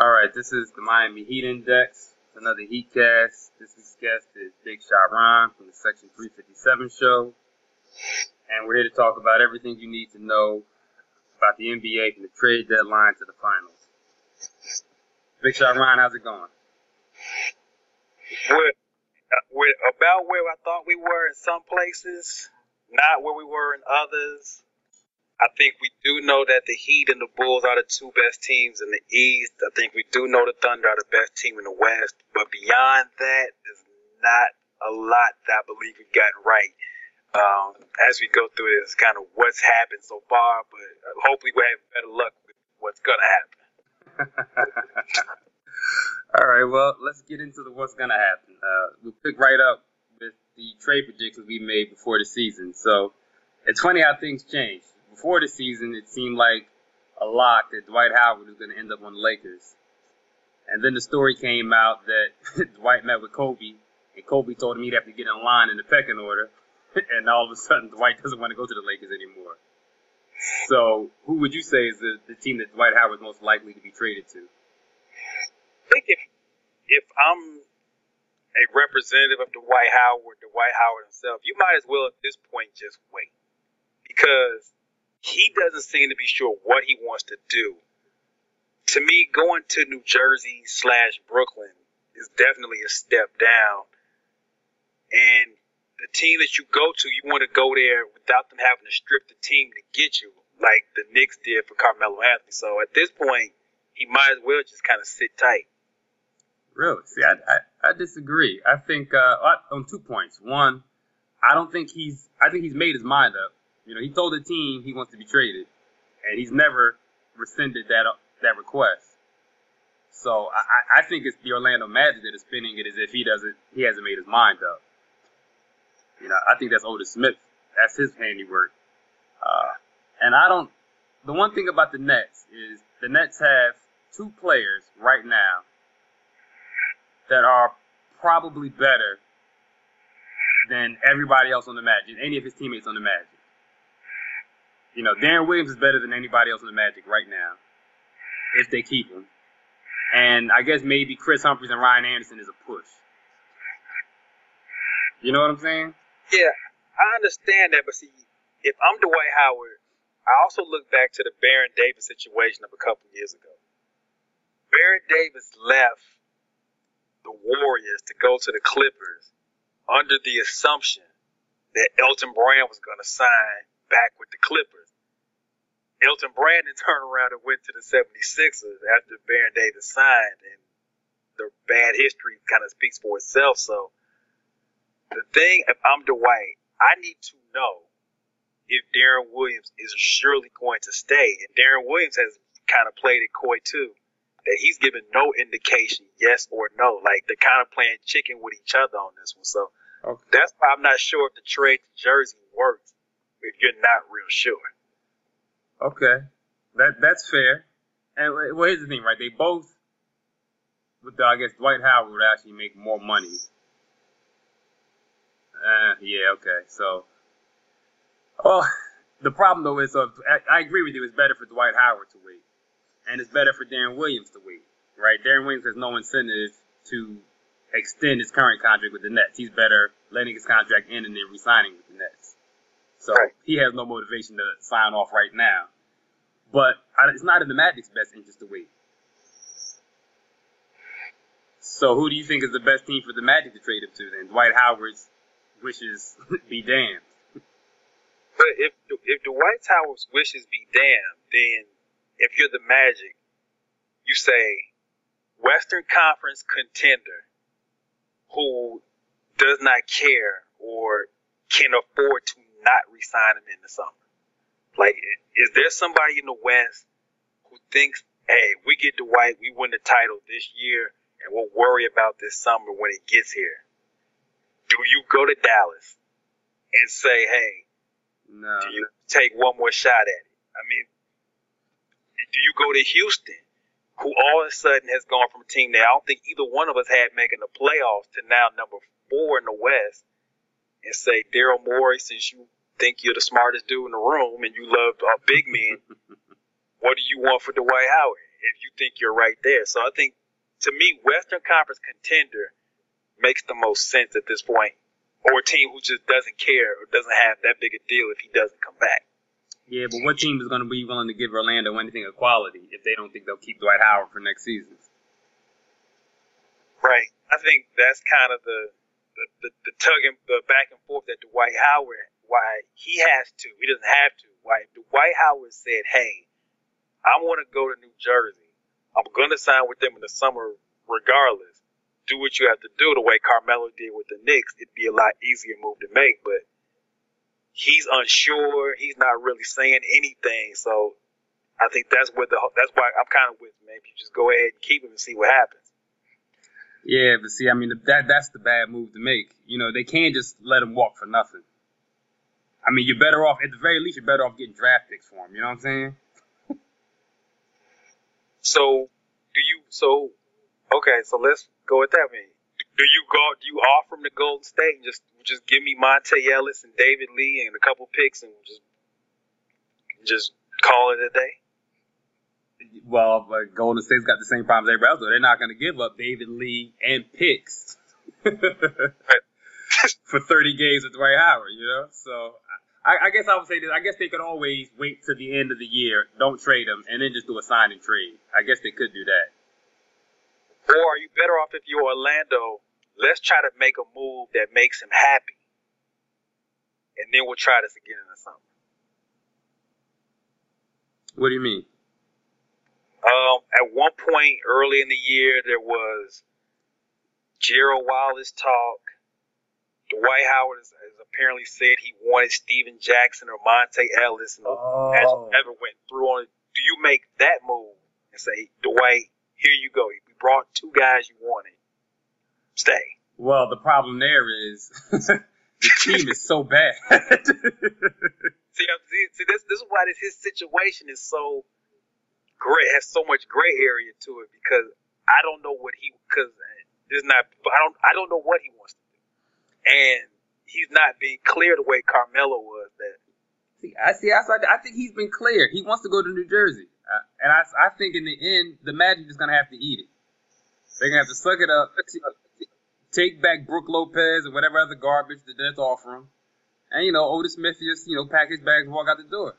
All right, this is the Miami Heat Index. Another Heat cast. This week's guest is Big Shot Ron from the Section 357 show. And we're here to talk about everything you need to know about the NBA from the trade deadline to the finals. Big Shot Ron, how's it going? We're, we're about where I thought we were in some places, not where we were in others. I think we do know that the Heat and the Bulls are the two best teams in the East. I think we do know the Thunder are the best team in the West. But beyond that, there's not a lot that I believe we've gotten right. Um, as we go through this, kind of what's happened so far, but hopefully we'll have better luck with what's going to happen. All right, well, let's get into the what's going to happen. Uh, we'll pick right up with the trade predictions we made before the season. So it's funny how things change before the season, it seemed like a lock that Dwight Howard was going to end up on the Lakers. And then the story came out that Dwight met with Kobe, and Kobe told him he'd have to get in line in the pecking order. and all of a sudden, Dwight doesn't want to go to the Lakers anymore. So, who would you say is the, the team that Dwight Howard is most likely to be traded to? I think if if I'm a representative of Dwight Howard, Dwight Howard himself, you might as well at this point just wait because he doesn't seem to be sure what he wants to do. To me, going to New Jersey slash Brooklyn is definitely a step down. And the team that you go to, you want to go there without them having to strip the team to get you, like the Knicks did for Carmelo Anthony. So at this point, he might as well just kind of sit tight. Really? See, I, I, I disagree. I think uh, on two points. One, I don't think he's. I think he's made his mind up. You know, he told the team he wants to be traded, and he's never rescinded that that request. So I, I think it's the Orlando Magic that is spinning it as if he doesn't, he hasn't made his mind up. You know, I think that's Otis Smith. That's his handiwork. Uh, and I don't. The one thing about the Nets is the Nets have two players right now that are probably better than everybody else on the Magic, any of his teammates on the Magic. You know, Deron Williams is better than anybody else in the Magic right now, if they keep him. And I guess maybe Kris Humphries and Ryan Anderson is a push. You know what I'm saying? Yeah, I understand that, but see, if I'm Dwight Howard, I also look back to the Baron Davis situation of a couple years ago. Baron Davis left the Warriors to go to the Clippers under the assumption that Elton Brand was going to sign back with the Clippers. Elton Brandon turned around and went to the 76ers after Baron Davis signed, and the bad history kind of speaks for itself. So the thing, if I'm Dwight, I need to know if Deron Williams is surely going to stay. And Deron Williams has kind of played it coy too, that he's given no indication, yes or no. Like they're kind of playing chicken with each other on this one. So okay. that's why I'm not sure if the trade to Jersey works if you're not real sure. Okay, that that's fair. And well, here's the thing, right? They both, with the, I guess Dwight Howard would actually make more money. Uh, yeah, okay. So, well, the problem though is, so I, I agree with you. It's better for Dwight Howard to wait, and it's better for Deron Williams to wait, right? Deron Williams has no incentive to extend his current contract with the Nets. He's better letting his contract end and then resigning with the Nets. So right. he has no motivation to sign off right now. But it's not in the Magic's best interest to wait. So who do you think is the best team for the Magic to trade him to then? Dwight Howard's wishes be damned. But if if Dwight Howard's wishes be damned, then if you're the Magic, you say Western Conference contender who does not care or can afford to not resign him in the summer? Like, is there somebody in the West who thinks, hey, we get Dwight, we win the title this year, and we'll worry about this summer when it gets here? Do you go to Dallas and say, hey, no. do you take one more shot at it? I mean, do you go to Houston, who all of a sudden has gone from a team that I don't think either one of us had making the playoffs to now number four in the West, and say, Daryl Morey, since you think you're the smartest dude in the room and you love uh, big men, what do you want for Dwight Howard if you think you're right there? So I think to me, Western Conference contender makes the most sense at this point, or a team who just doesn't care or doesn't have that big a deal if he doesn't come back. Yeah, but what team is going to be willing to give Orlando anything of quality if they don't think they'll keep Dwight Howard for next season? Right. I think that's kind of the the, the, tugging the back and forth that Dwight Howard why he has to he doesn't have to. Why Dwight Howard said hey I want to go to New Jersey. I'm gonna sign with them in the summer regardless. Do what you have to do. The way Carmelo did with the Knicks it'd be a lot easier move to make but he's unsure. He's not really saying anything. So I think that's where the that's why I'm kind of with maybe just go ahead and keep him and see what happens yeah, but see, I mean, that that's the bad move to make. You know, they can't just let him walk for nothing. I mean, you're better off, at the very least, you're better off getting draft picks for him. You know what I'm saying? so, do you, so, okay, so let's go with that. Mean, do you go, do you offer him to Golden State and just, just give me Monta Ellis and David Lee and a couple picks and just, just call it a day? Well, but Golden State's got the same problems they everybody else. They're not going to give up David Lee and picks for 30 games with Dwight Howard, you know? So I, I, guess I would say this. I guess they could always wait to the end of the year, don't trade him, and then just do a sign and trade. I guess they could do that. Or are you better off if you're Orlando? Let's try to make a move that makes him happy. And then we'll try this again in the summer. What do you mean? Um, at one point early in the year, there was Gerald Wallace talk. Dwight Howard has, has apparently said he wanted Stephen Jackson or Monta Ellis, and oh. never went through on it. Do you make that move and say, Dwight, here you go. We brought two guys you wanted. Stay. Well, the problem there is the team is so bad. see, see, see, this this is why this his situation is so gray has so much gray area to it because I don't know what he because there's not I don't I don't know what he wants to do, and he's not being clear the way Carmelo was. That see, I see. I, I think he's been clear. He wants to go to New Jersey, uh, and I I think in the end the Magic is gonna have to eat it. They're gonna have to suck it up, take back Brook Lopez and whatever other garbage that they're offering, and you know Otis Smith just you know pack his bags and walk out the door.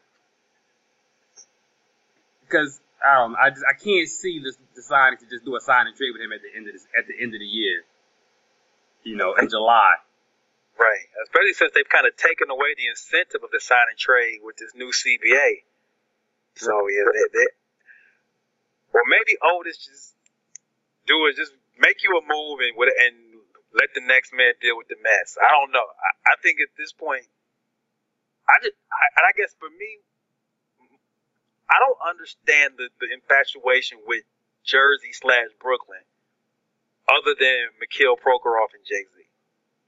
Because I don't. I just I can't see this deciding to just do a sign and trade with him at the end of this at the end of the year. You know, in July. Right. Especially since they've kind of taken away the incentive of the sign and trade with this new CBA. So yeah, they, they, or maybe Otis just do it. Just make you a move and and let the next man deal with the mess. I don't know. I, I think at this point, I just I, and I guess for me, I don't understand the, the infatuation with Jersey slash Brooklyn other than Mikhail Prokhorov and Jay Z.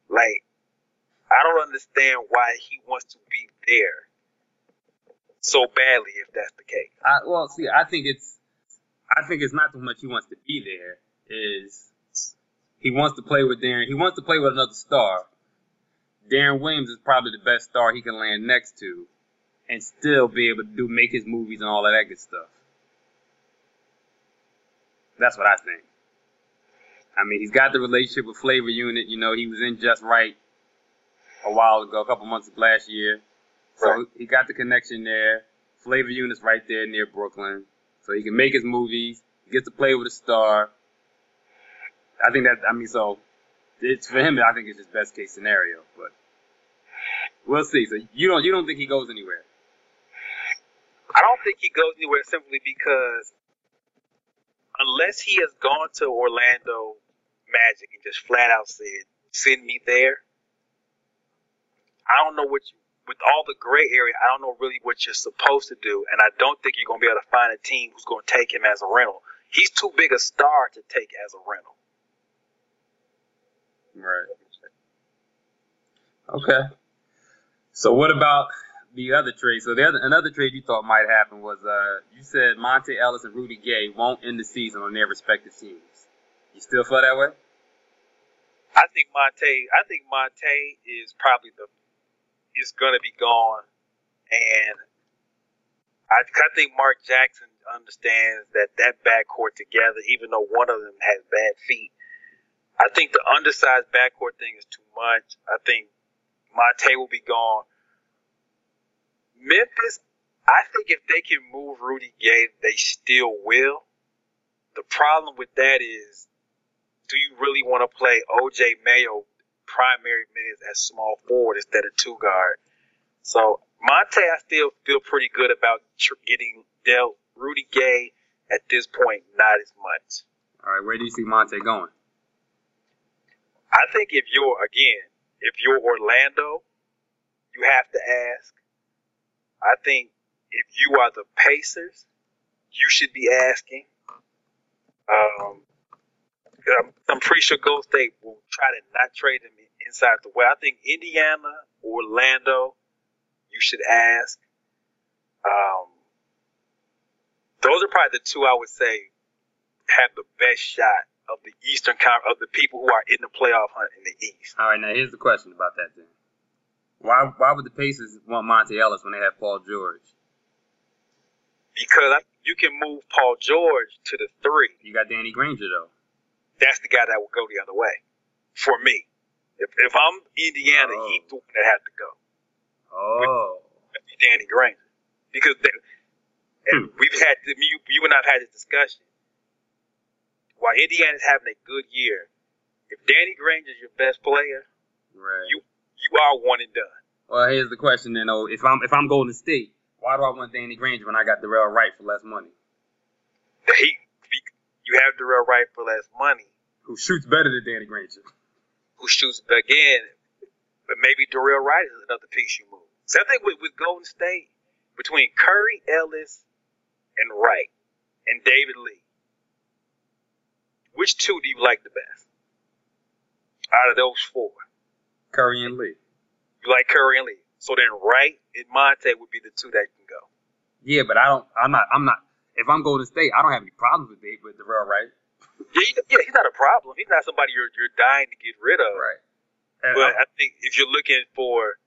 Like, I don't understand why he wants to be there so badly if that's the case. I, well, see, I think it's, I think it's not so much he wants to be there is he wants to play with Deron. He wants to play with another star. Deron Williams is probably the best star he can land next to and still be able to do make his movies and all of that good stuff. That's what I think. I mean, he's got the relationship with Flavor Unit. You know, he was in Just Wright a while ago, a couple months of last year. So right. he got the connection there. Flavor Unit's right there near Brooklyn. So he can make his movies. He gets to play with a star. I think that, I mean, so it's for him, I think it's his best case scenario, but we'll see. So you don't, you don't think he goes anywhere? I don't think he goes anywhere simply because unless he has gone to Orlando Magic and just flat out said, send me there, I don't know what you, with all the gray area, I don't know really what you're supposed to do. And I don't think you're going to be able to find a team who's going to take him as a rental. He's too big a star to take as a rental. Right. Okay. So what about the other trade. So the other another trade you thought might happen was uh you said Monta Ellis and Rudy Gay won't end the season on their respective teams. You still feel that way? I think Monta. I think Monta is probably the is gonna be gone and I, I think Mark Jackson understands that that backcourt together, even though one of them has bad feet, I think the undersized backcourt thing is too much. I think Monta will be gone. Memphis, I think if they can move Rudy Gay, they still will. The problem with that is, do you really want to play OJ Mayo primary minutes as small forward instead of two guard? So Monta, I still feel pretty good about getting dealt. Rudy Gay at this point, not as much. All right, where do you see Monta going? I think if you're again, if you're Orlando, you have to ask. I think if you are the Pacers, you should be asking. Um, I'm, I'm pretty sure Gold State will try to not trade him inside the way. I think Indiana, Orlando, you should ask. Um, those are probably the two I would say have the best shot of the Eastern of the people who are in the playoff hunt in the East. All right, now here's the question about that then. Why why would the Pacers want Monta Ellis when they have Paul George? Because you can move Paul George to the three. You got Danny Granger though. That's the guy that would go the other way. For me, if if I'm Indiana, oh. he's the one that has to go. Oh, Danny Granger, because they, and hmm. we've had you, you and I've had this discussion while Indiana's having a good year, if Danny Granger is your best player, right. you you are one and done. Well, here's the question then. Oh, if I'm if I'm Golden State, why do I want Danny Granger when I got Dorell Wright for less money? He, you have Dorell Wright for less money. Who shoots better than Danny Granger? Who shoots again? But maybe Dorell Wright is another piece you move. So I think with, with Golden State, between Curry, Ellis, and Wright, and David Lee, which two do you like the best out of those four? Curry and Lee. You like Curry and Lee. So then Wright and Monta would be the two that can go. Yeah, but I don't. I'm not. I'm not. If I'm Golden State, I don't have any problems with it with Dorell Wright. Yeah, yeah, he's not a problem. He's not somebody you're you're dying to get rid of. Right. And but I, I think if you're looking for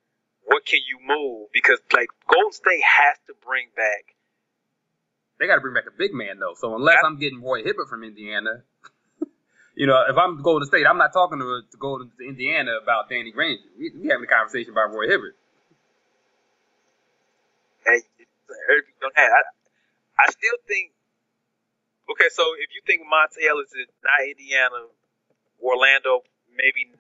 what can you move, because like Golden State has to bring back. They got to bring back a big man though. So unless I, I'm getting Roy Hibbert from Indiana, you know, if I'm Golden State, I'm not talking to, to Golden to Indiana about Danny Granger. We, we having a conversation about Roy Hibbert. Hey, don't have I, I still think. Okay, so if you think Monta Ellis is not Indiana, Orlando, maybe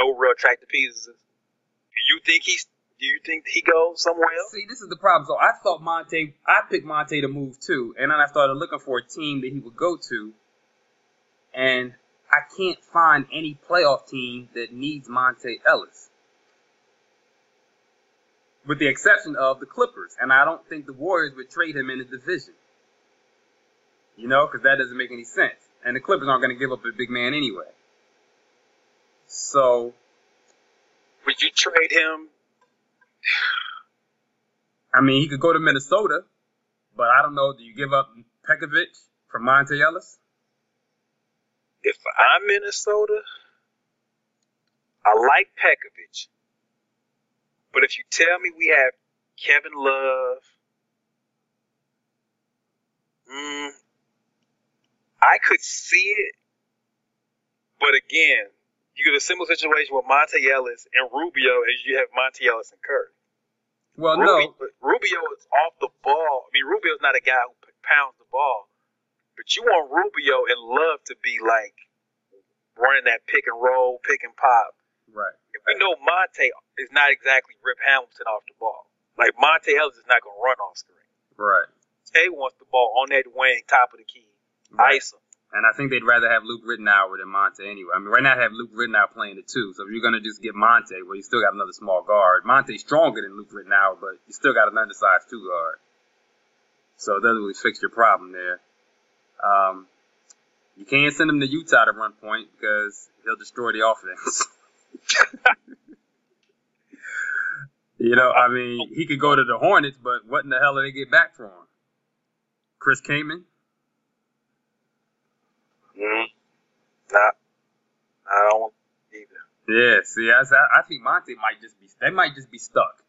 no real attractive pieces. Do you think he's? Do you think he goes somewhere else? See, this is the problem. So I thought Monta, I picked Monta to move too, and then I started looking for a team that he would go to, and I can't find any playoff team that needs Monta Ellis. With the exception of the Clippers. And I don't think the Warriors would trade him in the division. You know, because that doesn't make any sense. And the Clippers aren't going to give up a big man anyway. So. Would you trade him? I mean, he could go to Minnesota, but I don't know. Do you give up Pekovic for Monta Ellis? If I'm Minnesota, I like Pekovic. But if you tell me we have Kevin Love, mm, I could see it. But again, you get a similar situation with Monta Ellis and Rubio as you have Monta Ellis and Curry. Well, Rubio, no. Rubio is off the ball. I mean, Rubio's not a guy who pounds the ball. But you want Rubio and Love to be like running that pick and roll, pick and pop. Right. If we know Monta is not exactly Rip Hamilton off the ball. Like Monta Ellis is not going to run off screen. Right. Tay wants the ball on that wing, top of the key, right. ice him. And I think they'd rather have Luke Ridnour than Monta anyway. I mean, right now I have Luke Ridnour playing the two. So if you're going to just get Monta, well, you still got another small guard. Monta's stronger than Luke Ridnour, but you still got an undersized two guard. So it doesn't really fix your problem there. Um, you can't send him to Utah to run point because he'll destroy the offense. you know, I mean, he could go to the Hornets, but what in the hell do they get back from him? Chris Kaman? Mm, nah, I don't either. Yeah, see, I, I think Monta might just be, they might just be stuck.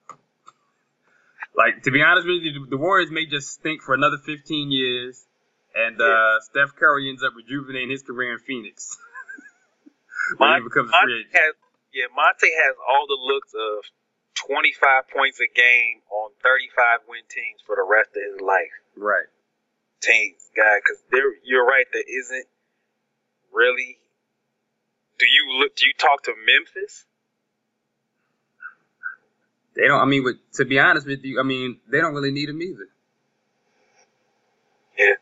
Like to be honest with you, the Warriors may just stink for another 15 years, and uh, Steph Curry ends up rejuvenating his career in Phoenix. when Mon- he becomes Monta free has, yeah, Monta has all the looks of 25 points a game on 35 win teams for the rest of his life. Right. Teams, guy, because you're right. There isn't really. Do you look? Do you talk to Memphis? They don't. I mean, with, to be honest with you, I mean, they don't really need him either. Yeah.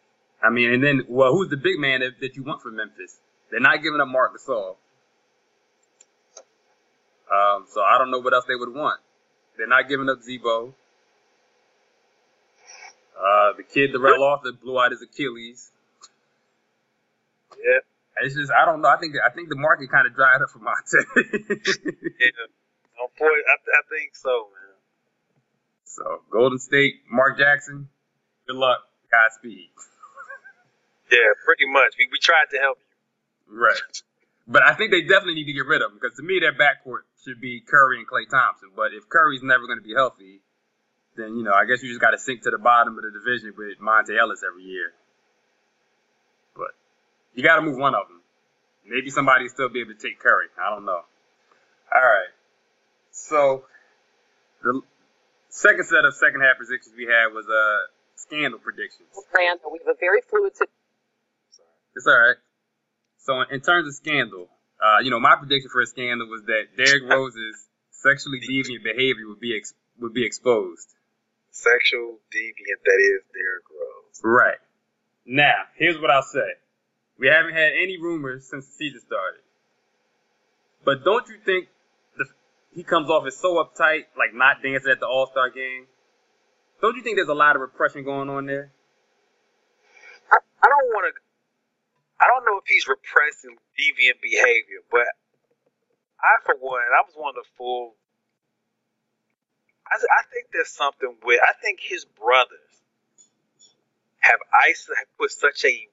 I mean, and then, well, who's the big man that, that you want from Memphis? They're not giving up Marc Gasol. Um, so I don't know what else they would want. They're not giving up Z-Bo. Uh, the kid, Darrell Arthur, blew out his Achilles. Yeah. It's just, I don't know. I think, I think the market kind of dried up for Monta. Yeah. Unfortunately, I, I think so, man. so Golden State, Mark Jackson, good luck, Godspeed. Yeah, pretty much. We we tried to help you. Right. But I think they definitely need to get rid of him because to me their backcourt should be Curry and Klay Thompson. But if Curry's never going to be healthy, then you know I guess you just got to sink to the bottom of the division with Monta Ellis every year. But you got to move one of them. Maybe somebody still be able to take Curry. I don't know. All right. So the second set of second half predictions we had was uh scandal predictions. Brand, we have a very fluid situation. It's all right. So in, in terms of scandal, uh, you know, my prediction for a scandal was that Derrick Rose's sexually deviant behavior would be ex- would be exposed. Sexual deviant that is Derrick Rose. Right. Now, here's what I'll say. We haven't had any rumors since the season started. But don't you think the, he comes off as so uptight, like not dancing at the All Star game? Don't you think there's a lot of repression going on there? I, I don't want to. I don't know if he's repressing deviant behavior, but I, for one, I was one of the full. I, I think there's something with. I think his brothers have iso- have put such a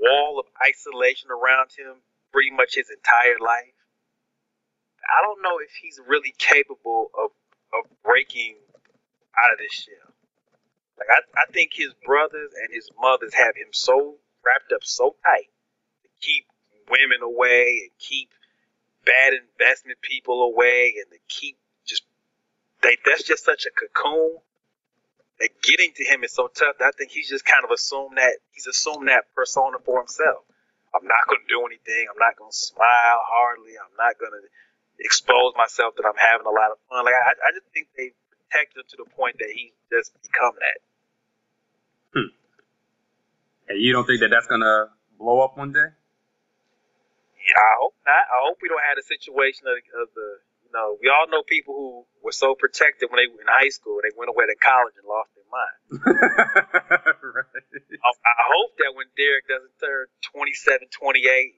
wall of isolation around him pretty much his entire life. I don't know if he's really capable of of breaking out of this shell. Like I, I think his brothers and his mothers have him so wrapped up so tight keep women away and keep bad investment people away and to keep just they that's just such a cocoon that getting to him is so tough that I think he's just kind of assumed that he's assumed that persona for himself. I'm not gonna do anything, I'm not gonna smile hardly, I'm not gonna expose myself that I'm having a lot of fun. Like I, I just think they protect him to the point that he's just become that. Hmm. And you don't think that that's gonna blow up one day? Yeah, I hope not. I hope we don't have a situation of, of the, you know, we all know people who were so protected when they were in high school, they went away to college and lost their mind. right. I, I hope that when Derrick doesn't turn 27, 28,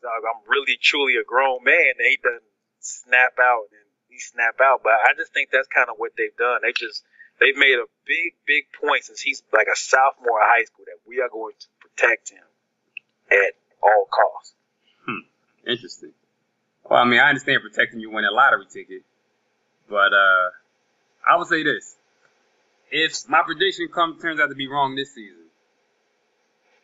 dog, I'm really truly a grown man, and he doesn't snap out and he snap out. But I just think that's kind of what they've done. They just they've made a big, big point since he's like a sophomore in high school that we are going to protect him at all costs. Interesting. Well, I mean, I understand protecting you winning a lottery ticket, but uh, I would say this: if my prediction comes turns out to be wrong this season,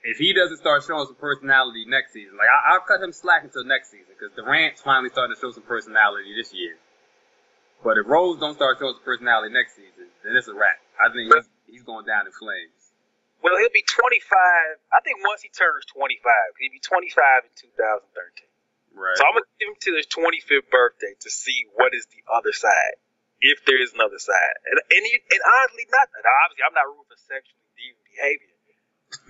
if he doesn't start showing some personality next season, like I, I'll cut him slack until next season because Durant's finally starting to show some personality this year. But if Rose don't start showing some personality next season, then it's a wrap. I think he's, he's going down in flames. Well, he'll be 25. I think once he turns 25, he'll be 25 in 2013. Right. So I'm gonna give him to his 25th birthday to see what is the other side, if there is another side. And and, he, and honestly, not obviously I'm not rooting for sexually deviant behavior.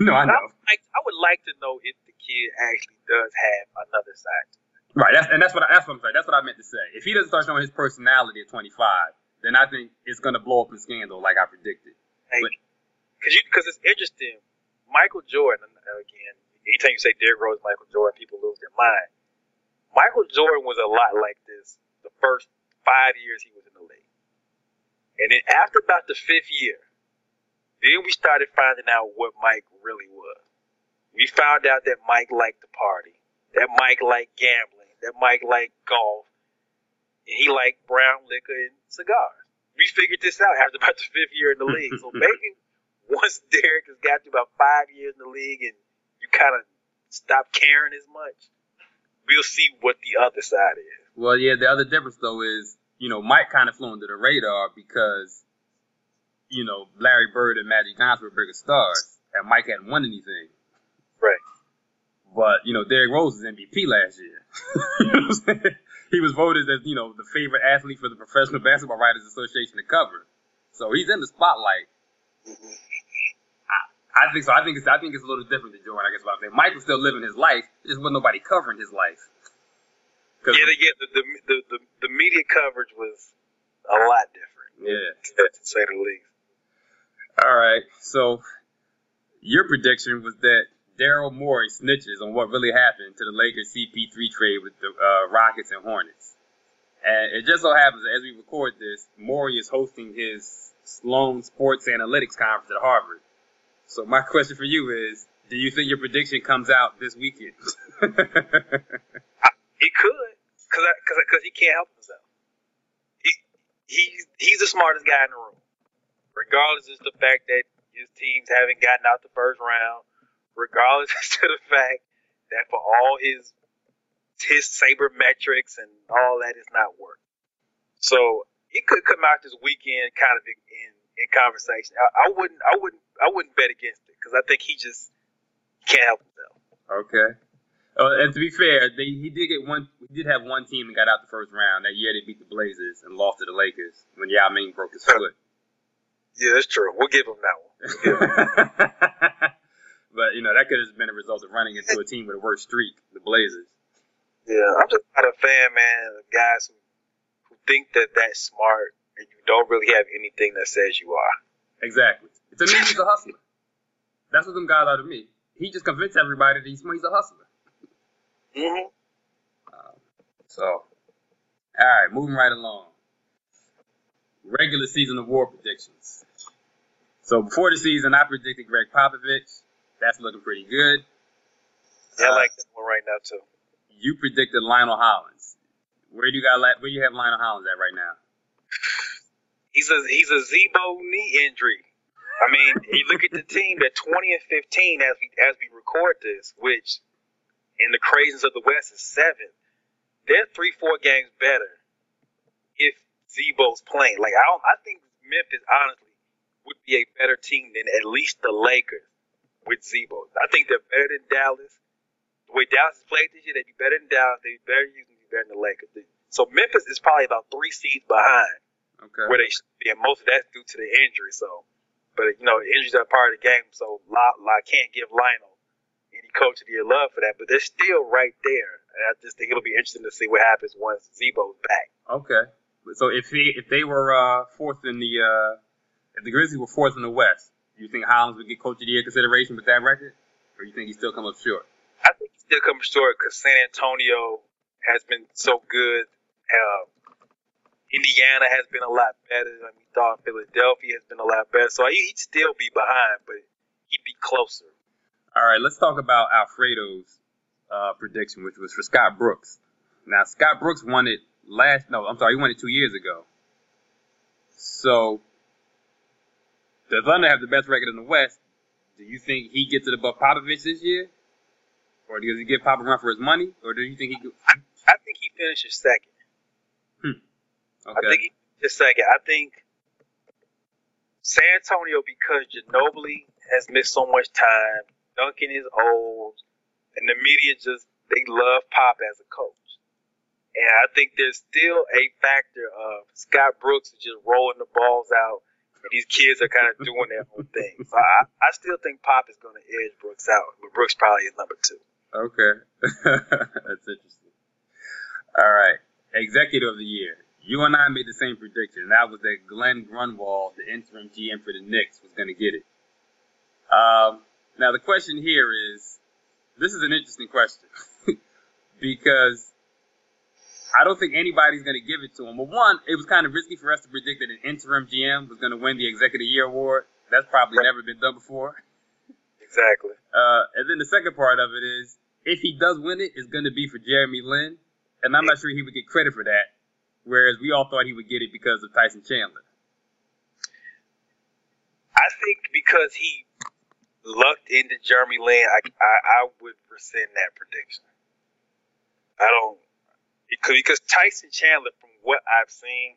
no, I I know. would, like, I would like to know if the kid actually does have another side. Right. That's, and that's what I, that's what I'm saying. That's what I meant to say. If he doesn't start showing his personality at 25, then I think it's gonna blow up in scandal like I predicted. Like, But- cause you, cause it's interesting. Michael Jordan, again, anytime you say Derrick Rose, Michael Jordan, people lose their mind. Michael Jordan was a lot like this the first five years he was in the league. And then after about the fifth year, then we started finding out what Mike really was. We found out that Mike liked to party, that Mike liked gambling, that Mike liked golf, and he liked brown liquor and cigars. we figured this out after about the fifth year in the league. So maybe once Derrick has got to about five years in the league and you kind of stop caring as much, we'll see what the other side is. Well, yeah, the other difference though is, you know, Mike kind of flew under the radar because, you know, Larry Bird and Magic Johnson were bigger stars, and Mike hadn't won anything. Right. But you know, Derrick Rose was MVP last year. you know what I'm saying? He was voted as you know the favorite athlete for the Professional Basketball Writers Association to cover. So he's in the spotlight. Mm-hmm. I, think so. I think it's I think it's a little different than Jordan. I guess what I'm saying. Mike was still living his life. Just wasn't nobody covering his life. Yeah, the, yeah, the, the, the, the, the media coverage was a lot different. Yeah. To say the least. All right. So your prediction was that Daryl Morey snitches on what really happened to the Lakers CP3 trade with the uh, Rockets and Hornets. And it just so happens that as we record this, Morey is hosting his Sloan Sports Analytics Conference at Harvard. So my question for you is, do you think your prediction comes out this weekend? He could, cause, cause, cause he can't help himself. He, he's, he's the smartest guy in the room. Regardless of the fact that his teams haven't gotten out the first round, regardless of the fact that for all his his sabermetrics and all that is not working. So he could come out this weekend kind of in in, conversation. I, I wouldn't I wouldn't I wouldn't bet against it because I think he just can't help himself. Okay. Uh, and to be fair, they, he did get one. He did have one team that got out the first round that year. They beat the Blazers and lost to the Lakers when Yao Ming broke his foot. Yeah, that's true. We'll give him that one. We'll him but you know that could have been a result of running into a team with a worse streak, the Blazers. Yeah, I'm just not a fan, man, of guys who, who think that that's smart and you don't really have anything that says you are. Exactly. To me, he's a hustler. That's what them guys are to me. He just convinced everybody that he's, he's a hustler. Mm-hmm. Um, so, all right, moving right along. Regular season award predictions. So before the season, I predicted Gregg Popovich. That's looking pretty good. Yeah, I Uh, like that one right now too. You predicted Lionel Hollins. Where do you got? Where do you have Lionel Hollins at right now? He's a he's a Z-Bo knee injury. I mean, you look at the team at 20 and 15 as we as we record this, which in the craziness of the West is seven. They're three four games better if Z-Bo's playing. Like I I think Memphis honestly would be a better team than at least the Lakers with Z-Bo. I think they're better than Dallas. The way Dallas has played this year, they'd be better than Dallas. They'd be better, usually be better than the Lakers. So Memphis is probably about three seeds behind Okay. where they should be, and most of that's due to the injury. So, but you know, injuries are part of the game. So, La, La can't give Lionel any coach of the year love for that. But they're still right there, and I just think it'll be interesting to see what happens once Z-Bo's back. Okay. So if he if they were uh, fourth in the uh, if the Grizzlies were fourth in the West, do you think Hollins would get coach of the year consideration with that record, or you think he still come up short? I think he still comes short because San Antonio has been so good. Uh, Indiana has been a lot better than we thought. Philadelphia has been a lot better. So he'd still be behind, but he'd be closer. All right, let's talk about Alfredo's uh, prediction, which was for Scott Brooks. Now Scott Brooks won it last. No, I'm sorry, he won it two years ago. So the Thunder have the best record in the West. Do you think he gets it above Popovich this year, or does he give Pop a run for his money, or do you think he? Could, I think he finishes second. Okay. I think just second. I think San Antonio because Ginobili has missed so much time. Duncan is old, and the media just they love Pop as a coach. And I think there's still a factor of Scott Brooks is just rolling the balls out, and these kids are kind of doing their own thing. So I, I still think Pop is going to edge Brooks out, but Brooks probably is number two. Okay. That's interesting. All right. Executive of the year. You and I made the same prediction. And that was that Glenn Grunwald, the interim GM for the Knicks, was going to get it. Um, now, the question here is this is an interesting question because I don't think anybody's going to give it to him. Well, one, it was kind of risky for us to predict that an interim GM was going to win the Executive Year Award. That's probably Right. never been done before. Exactly. Uh, and then the second part of it is, if he does win it, it's going to be for Jeremy Lin, and I'm not sure he would get credit for that. Whereas we all thought he would get it because of Tyson Chandler. I think because he lucked into Jeremy Lin, I, I, I would rescind that prediction. I don't because, because Tyson Chandler, from what I've seen,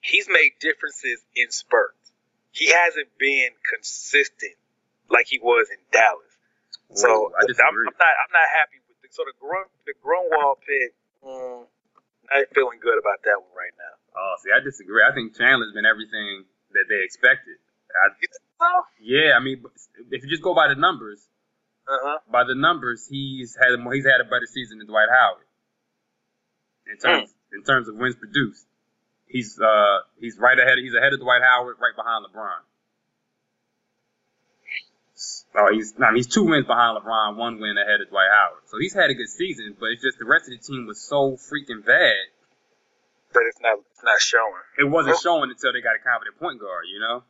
he's made differences in spurts. He hasn't been consistent like he was in Dallas. So Whoa, I I'm. I'm not I'm not happy with the so the Grun the Grunwald pick. Mm, not feeling good about that one right now. Oh, see, I disagree. I think Chandler's been everything that they expected. I, yeah, I mean, if you just go by the numbers, uh huh. by the numbers, he's had a he's had a better season than Dwight Howard in terms in terms of wins produced. He's uh he's right ahead. He's ahead of Dwight Howard, right behind LeBron. Oh, he's I mean, he's two wins behind LeBron, one win ahead of Dwight Howard. So he's had a good season, but it's just the rest of the team was so freaking bad. that it's not it's not showing. It wasn't showing until they got a competent point guard, you know.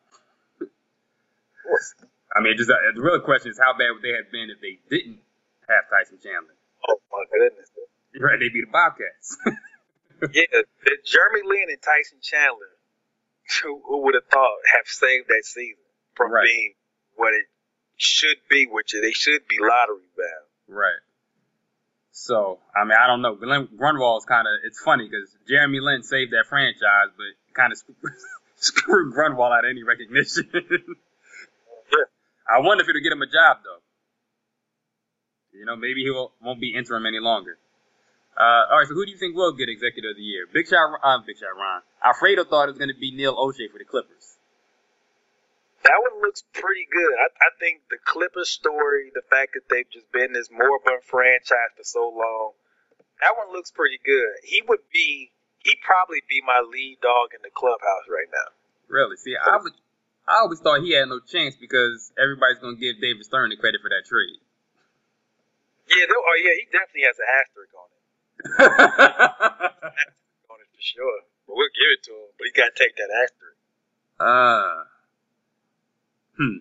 I mean, just uh, the real question is how bad would they have been if they didn't have Tyson Chandler? Oh my goodness. Right, they'd be the Bobcats. yeah, the Jeremy Lin and Tyson Chandler, who, who would have thought, have saved that season from Right. being what it should be, which they should be lottery bound. right. So, I mean, I don't know. Grunwald's kind of, it's funny because Jeremy Lin saved that franchise, but kind of screwed Grunwald out of any recognition. Yeah. I wonder if it'll get him a job, though. You know, maybe he will, won't be interim any longer. Uh, all right, so who do you think will get Executive of the Year? Big Shot, uh, Big Shot Ron. Alfredo thought it was going to be Neil Olshey for the Clippers. That one looks pretty good. I, I think the Clippers story, the fact that they've just been this moribund franchise for so long, that one looks pretty good. He would be, he'd probably be my lead dog in the clubhouse right now. Really? See, I would, I always thought he had no chance because everybody's going to give David Stern the credit for that trade. Yeah, oh yeah, he definitely has an asterisk on it, on it for sure. But we'll give it to him. But he got to take that asterisk. uh, hmm.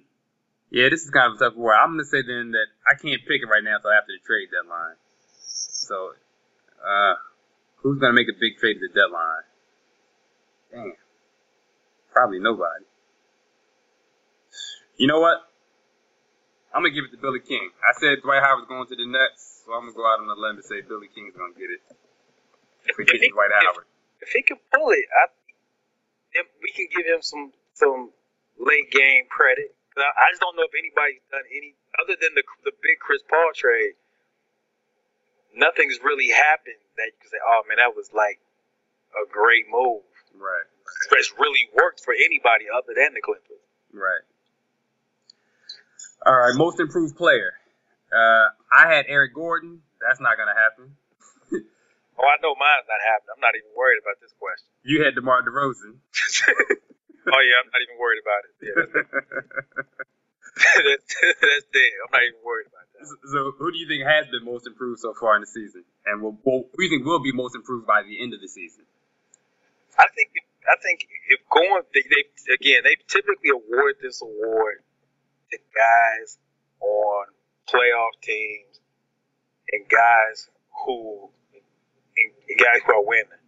Yeah, this is kind of a tough war. I'm going to say then that I can't pick it right now until after the trade deadline. So, uh, who's going to make a big trade at the deadline? Damn. Probably nobody. You know what? I'm gonna give it to Billy King. I said Dwight Howard's going to the Nets, so I'm gonna go out on a limb and say Billy King's gonna get it. If we If get Dwight if- Howard. If he can pull it, I, if we can give him some some late game credit. I, just don't know if anybody's done any other than the the big Chris Paul trade. Nothing's really happened that you can say, "Oh man, that was like a great move." Right. It's really worked for anybody other than the Clippers. Right. All right, most improved player. Uh, I had Eric Gordon. That's not gonna happen. Oh, I know mine's not happening. I'm not even worried about this question. You had DeMar DeRozan. oh yeah, I'm not even worried about it. Yeah, that's, dead. I'm not even worried about that. so, who do you think has been most improved so far in the season, and will, will who do you think will be most improved by the end of the season? I think I think if going they, they again they typically award this award to guys on playoff teams and guys who and guys who are winning.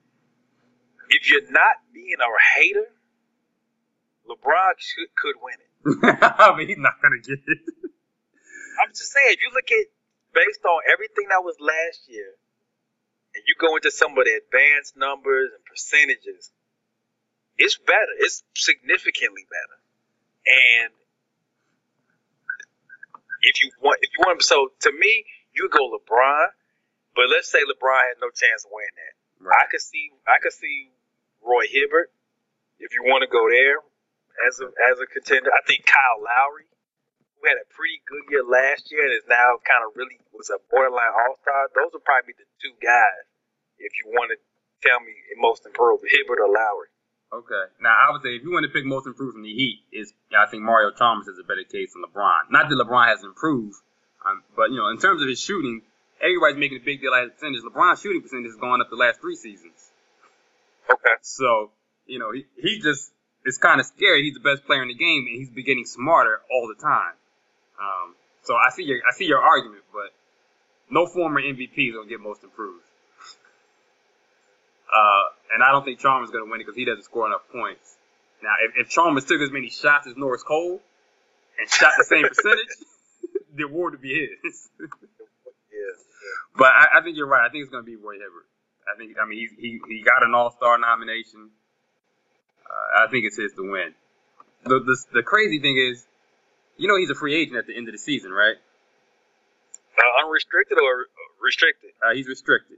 If you're not being a hater, LeBron should, could win it. I mean, he's not gonna get it. I'm just saying, if you look at based on everything that was last year, and you go into some of the advanced numbers and percentages, it's better. It's significantly better. And if you want, if you want, so to me, you go LeBron, but let's say LeBron has no chance of winning that. I could see, I could see Roy Hibbert if you want to go there as a as a contender. I think Kyle Lowry, who had a pretty good year last year and is now kind of really was a borderline All Star. Those would probably be the two guys if you want to tell me most improved, Hibbert or Lowry. Okay. Now, I would say if you want to pick most improved from the Heat, is I think Mario Chalmers is a better case than LeBron. Not that LeBron has improved, um, but you know, in terms of his shooting, everybody's making a big deal out of his percentage. LeBron's shooting percentage has gone up the last three seasons. Okay. So, you know, he, he just it's kind of scary. He's the best player in the game, and he's been getting smarter all the time. Um, so I see your I see your argument, but no former MVP is gonna get most improved. Uh, and I don't think Chalmers is gonna win it because he doesn't score enough points. Now, if, if Chalmers took as many shots as Norris Cole and shot the same percentage, the award would be his. yeah. but I, I think you're right. I think it's going to be Roy Hibbert. I think. I mean, he's, he he got an All Star nomination. Uh, I think it's his to win. The, the the crazy thing is, you know, he's a free agent at the end of the season, right? Uh, unrestricted or restricted? Uh, he's restricted.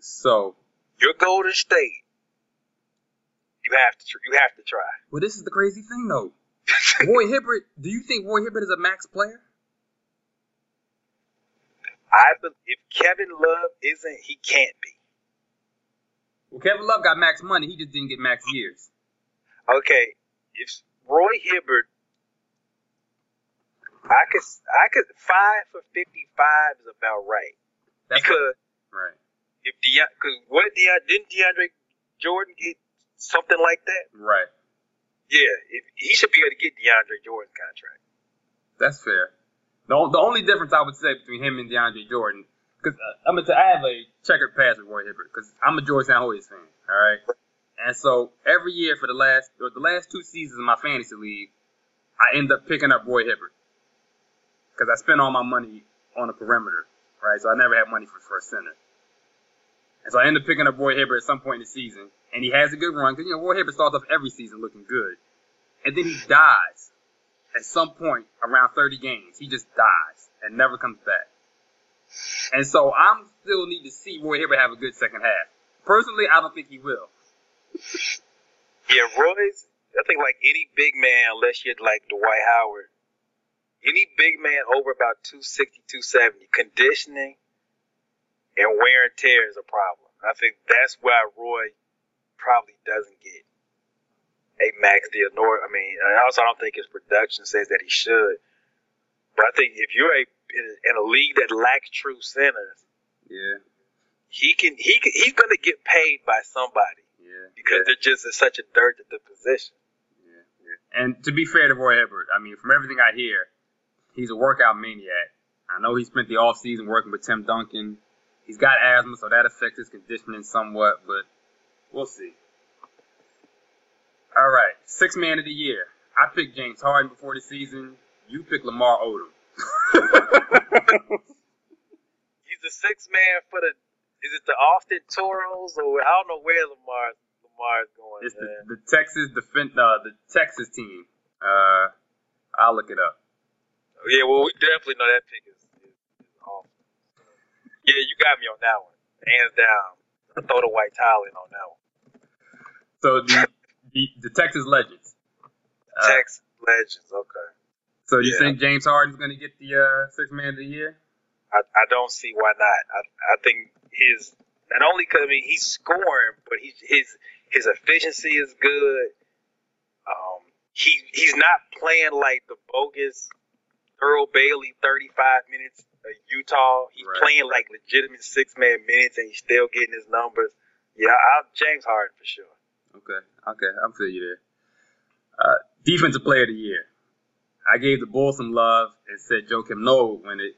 So Your Golden State. You have to. tr- You have to try. Well, this is the crazy thing, though. Roy Hibbert, do you think Roy Hibbert is a max player? I if Kevin Love isn't, he can't be. Well, Kevin Love got max money. He just didn't get max years. Okay, if Roy Hibbert, I could, I could five for fifty-five is about right That's because right. if Deion, because what did Deion, didn't DeAndre Jordan get something like that? Right. Yeah, if, he should be able to get DeAndre Jordan's contract. That's fair. The, the only difference I would say between him and DeAndre Jordan, because uh, I'm gonna have a checkered past with Roy Hibbert, because I'm a Georgetown Hoyas fan. All right. And so every year for the last or the last two seasons in my fantasy league, I end up picking up Roy Hibbert because I spend all my money on the perimeter, right? So I never had money for for a center. And so I end up picking up Roy Hibbert at some point in the season, and he has a good run because you know Roy Hibbert starts off every season looking good, and then he dies at some point around 30 games. He just dies and never comes back. And so I'm still need to see Roy Hibbert have a good second half. Personally, I don't think he will. Yeah, Roy's. I think like any big man, unless you're like Dwight Howard, any big man over about 260, 270, conditioning and wear and tear is a problem. I think that's why Roy probably doesn't get a max deal. Nor, I mean, also I don't think his production says that he should. But I think if you're a in a, in a league that lacks true centers, Yeah, he can he can, he's going to get paid by somebody yeah. because they're just in such a dirt at the position. Yeah. And to be fair to Roy Hibbert, I mean, from everything I hear, he's a workout maniac. I know he spent the off season working with Tim Duncan. He's got asthma, so that affects his conditioning somewhat, but we'll see. All right, six man of the year. I picked James Harden before the season. You picked Lamar Odom. He's the sixth man for the. Is it the Austin Toros or I don't know where Lamar Lamar's going. it's the, the Texas defense. uh, the Texas team. Uh, I'll look it up. Yeah, well, we definitely know that pick is, is, is awful. Yeah, you got me on that one, hands down. I throw the white towel in on that one. So the the, the Texas Legends. Uh, Texas Legends, okay. So you Yeah. think James Harden's going to get the uh, six man of the year? I, I don't see why not. I I think his not only because I mean he's scoring, but he his his efficiency is good. Um, he he's not playing like the bogus Earl Bailey thirty five minutes of Utah. He's Right. playing like legitimate six man minutes, and he's still getting his numbers. Yeah, I, James Harden for sure. Okay, okay, I'm feel you there. Uh, defensive player of the year. I gave the Bulls some love and said Joakim Noah would win it.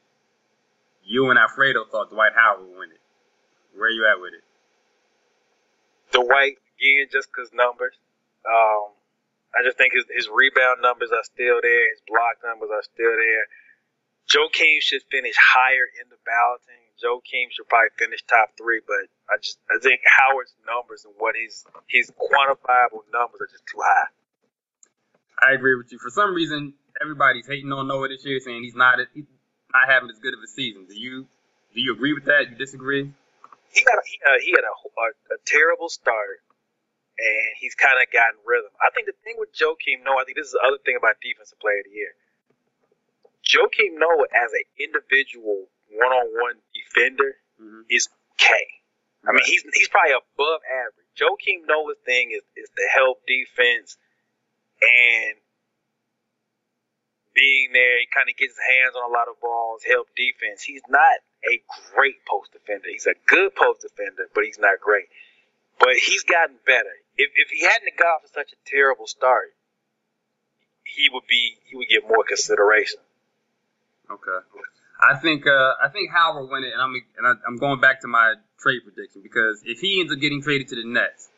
You and Alfredo thought Dwight Howard would win it. Where you at with it? Dwight again, just because numbers. Um, I just think his, his rebound numbers are still there. His block numbers are still there. Joakim should finish higher in the balloting. Joakim should probably finish top three, but I just I think Howard's numbers and what his his quantifiable numbers are just too high. I agree with you. For some reason, everybody's hating on Noah this year, saying he's not he's not having as good of a season. Do you do you agree with that? You disagree? He got a, he, uh, he had a, a, a terrible start, and he's kind of gotten rhythm. I think the thing with Joakim Noah, I think this is the other thing about defensive player of the year. Joakim Noah as an individual one-on-one defender Mm-hmm. is K. I mean, he's he's probably above average. Joakim Noah's thing is, is to help defense and being there. He kind of gets his hands on a lot of balls, help defense. He's not a great post defender. He's a good post defender, but he's not great. But he's gotten better. If if he hadn't off to such a terrible start, he would be he would get more consideration. Okay. I think uh, I think Howard win it, and I'm and I, I'm going back to my trade prediction because if he ends up getting traded to the Nets,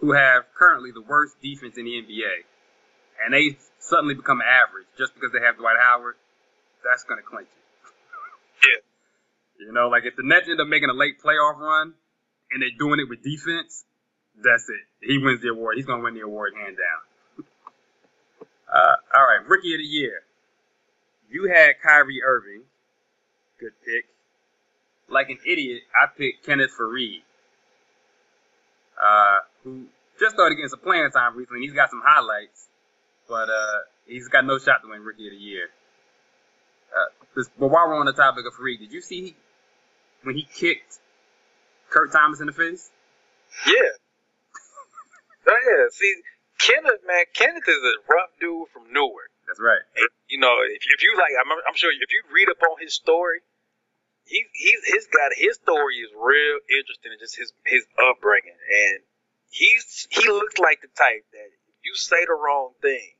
who have currently the worst defense in the NBA, and they suddenly become average just because they have Dwight Howard, that's going to clinch it. Yeah. You know, like if the Nets end up making a late playoff run and they're doing it with defense, that's it. He wins the award. He's going to win the award hand down. uh, all right, rookie of the year. You had Kyrie Irving. Good pick. Like an idiot, I picked Kenneth Faried, uh, who just started getting some playing time recently. He's got some highlights, but uh, he's got no shot to win Rookie of the Year. Uh, this, but while we're on the topic of Faried, did you see when he kicked Kurt Thomas in the face? Yeah. oh yeah. See, Kenneth, man, Kenneth is a rough dude from Newark. That's right. And, you know, if, if you like, I'm, I'm sure if you read up on his story, he he's his got his story is real interesting and just his his upbringing and he's he looks like the type that if you say the wrong thing,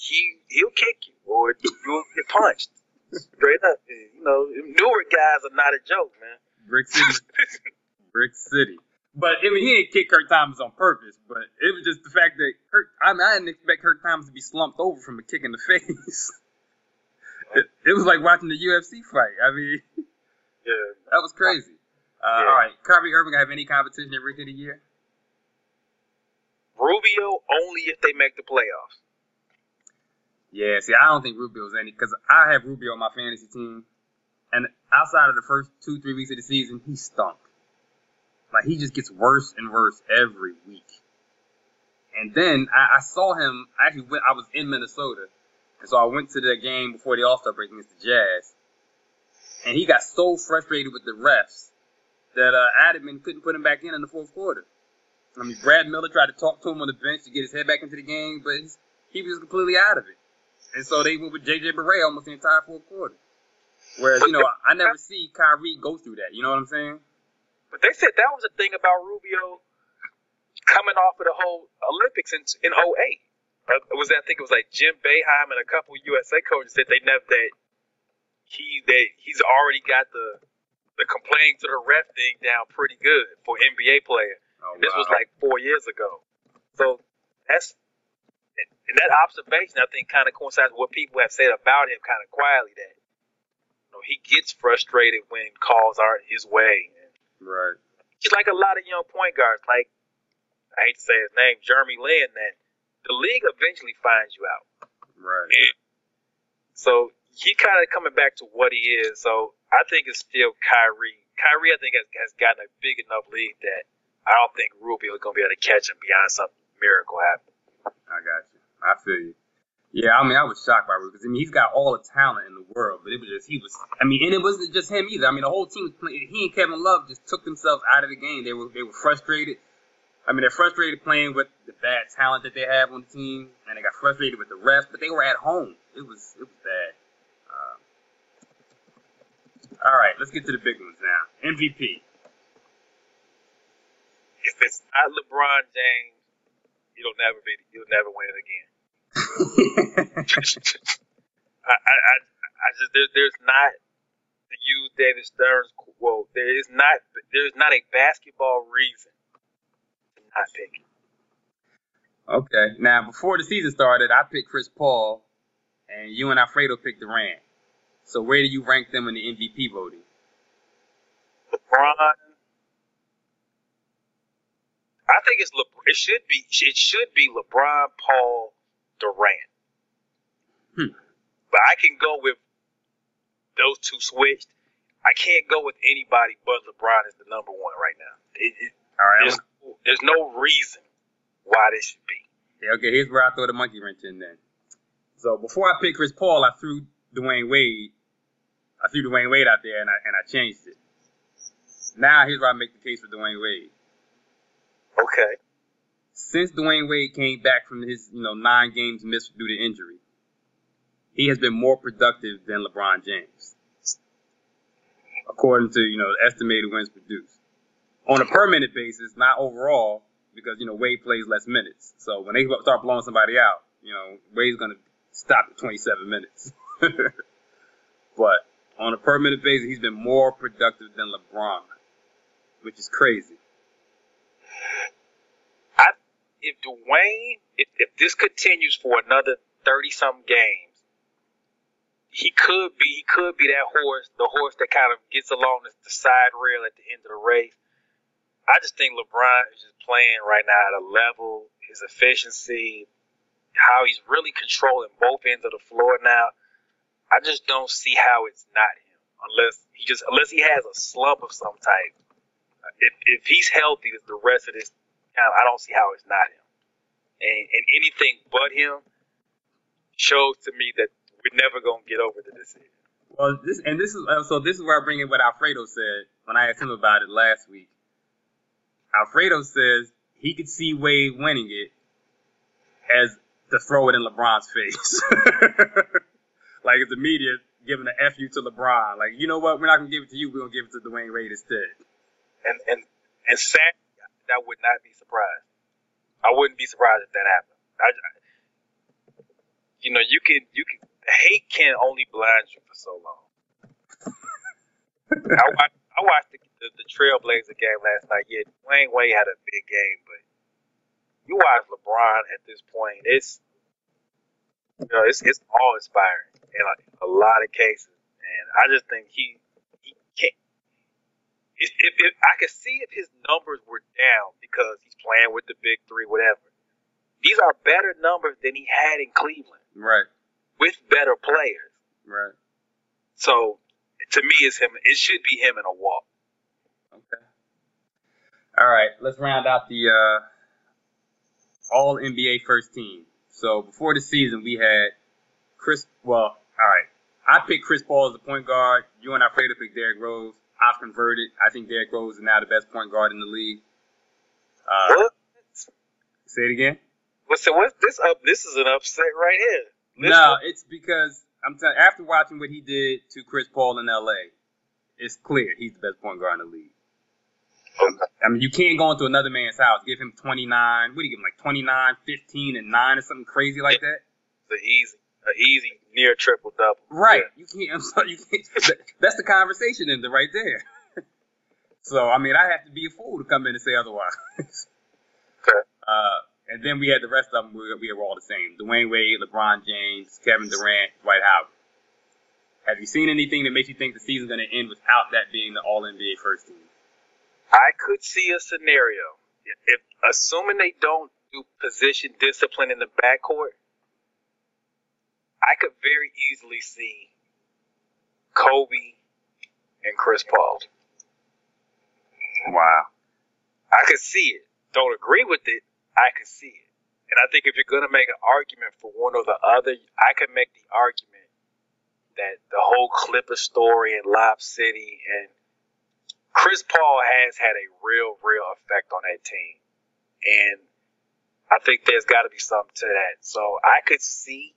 he he'll kick you or you'll get punched. Straight up. You know, Newark guys are not a joke, man. Brick City. Brick City. But I mean, he didn't kick Kurt Thomas on purpose, but it was just the fact that Kurt. I mean, I didn't expect Kurt Thomas to be slumped over from a kick in the face. it, it was like watching the UFC fight. I mean, Yeah. that was crazy. Uh, Yeah. All right, Kyrie Irving have any competition at Rookie of the Year? Rubio only if they make the playoffs. Yeah, see, I don't think Rubio's any because I have Rubio on my fantasy team, and outside of the first two, three weeks of the season, he stunk. Like he just gets worse and worse every week. And then I, I saw him. I actually went. I was in Minnesota, and so I went to the game before the All Star break against the Jazz, and he got so frustrated with the refs that uh, Adelman couldn't put him back in in the fourth quarter. I mean, Brad Miller tried to talk to him on the bench to get his head back into the game, but he was completely out of it. And so they went with JJ Barea almost the entire fourth quarter. Whereas, you know, I, I never see Kyrie go through that. You know what I'm saying? But they said that was the thing about Rubio coming off of the whole Olympics in in 08. Uh, was that I think it was like Jim Boeheim and a couple USA coaches said they never that he that he's already got the the complaining to the ref thing down pretty good for NBA player. Oh, This was like four years ago. So that's and that observation I think kind of coincides with what people have said about him kind of quietly that you know he gets frustrated when calls aren't his way. Right. just like a lot of young point guards, like I hate to say his name, Jeremy Lin, that the league eventually finds you out. Right. So he kind of coming back to what he is. So I think it's still Kyrie. Kyrie, I think has, has gotten a big enough lead that I don't think Rubio is going to be able to catch him beyond some miracle happen. I got. I feel you. Yeah, I mean, I was shocked by Rubio because I mean, he's got all the talent in the world, but it was just he was. I mean, and it wasn't just him either. I mean, the whole team was playing. He and Kevin Love just took themselves out of the game. They were they were frustrated. I mean, they're frustrated playing with the bad talent that they have on the team, and they got frustrated with the refs. But they were at home. It was it was bad. Uh, all right, let's get to the big ones now. MVP. If it's not LeBron James, he'll never be. He'll never win it again. I, I, I, I just there, there's not to use David Stern's quote. There is not there is not a basketball reason to not pick. Okay. Now, before the season started, I picked Chris Paul, and you and Alfredo picked Durant. So where do you rank them in the MVP voting? LeBron. I think it's Le, it should be it should be LeBron, Paul, Durant. Hmm. But I can go with those two switched. I can't go with anybody but LeBron is the number one right now. It, it, All right. there's, there's no reason why this should be. Yeah, okay, here's where I throw the monkey wrench in then. So before I picked Chris Paul, I threw Dwyane Wade. I threw Dwyane Wade out there and I and I changed it. Now here's where I make the case for Dwyane Wade. Okay. Since Dwyane Wade came back from his, you know, nine games missed due to injury, he has been more productive than LeBron James. According to, you know, estimated wins produced. On a per minute basis, not overall, because, you know, Wade plays less minutes. So when they start blowing somebody out, you know, Wade's gonna stop at 27 minutes. but on a per minute basis, he's been more productive than LeBron, which is crazy. If Dwyane, if, if this continues for another thirty some games, he could be he could be that horse, the horse that kind of gets along the, the side rail at the end of the race. I just think LeBron is just playing right now at a level, his efficiency, how he's really controlling both ends of the floor now. I just don't see how it's not him unless he just unless he has a slump of some type. If if he's healthy, the rest of this, I don't see how it's not him. And and anything but him shows to me that we're never gonna get over the decision. Well, this and this is uh, so. This is where I bring in what Alfredo said when I asked him about it last week. Alfredo says he could see Wade winning it as to throw it in LeBron's face, like it's the media giving an fu to LeBron. Like, you know what? We're not gonna give it to you. We're gonna give it to Dwyane Wade instead. And and and sad, that would not be surprised. I wouldn't be surprised if that happened. I, you know, you can you can hate can only blind you for so long. I, watched, I watched the, the, the Trailblazer game last night. Yeah, Dwyane Wade had a big game, but you watch LeBron at this point, it's you know, it's it's all inspiring in a, a lot of cases, and I just think he. If, if, if I could see if his numbers were down because he's playing with the big three, whatever. These are better numbers than he had in Cleveland. Right. With better players. Right. So to me, it's him. It should be him in a walk. Okay. All right. Let's round out the uh, All NBA first team. So before the season, we had Chris. Well, all right. I picked Chris Paul as the point guard. You and I Alfredo picked Derrick Rose. I've converted. I think Derrick Rose is now the best point guard in the league. Uh, what? Say it again. What's so what's this up? This is an upset right here. This no, one- it's because I'm telling. After watching what he did to Chris Paul in L.A., it's clear he's the best point guard in the league. Okay. I mean, you can't go into another man's house, give him 29. What do you give him, like 29, 15, and 9 or something crazy like that? An easy, an easy near triple double. Right. You can't, I'm sorry, you can't. That's the conversation ender right there. so, I mean, I have to be a fool to come in and say otherwise. Okay. Uh, and then we had the rest of them, we, we were all the same. Dwyane Wade, LeBron James, Kevin Durant, Dwight Howard. Have you seen anything that makes you think the season's going to end without that being the All NBA first team? I could see a scenario if, assuming they don't do position discipline in the backcourt, I could very easily see Kobe and Chris Paul. Wow. I could see it. Don't agree with it. I could see it. And I think if you're going to make an argument for one or the other, I could make the argument that the whole Clipper story in Lob City and Chris Paul has had a real, real effect on that team. And I think there's got to be something to that. So I could see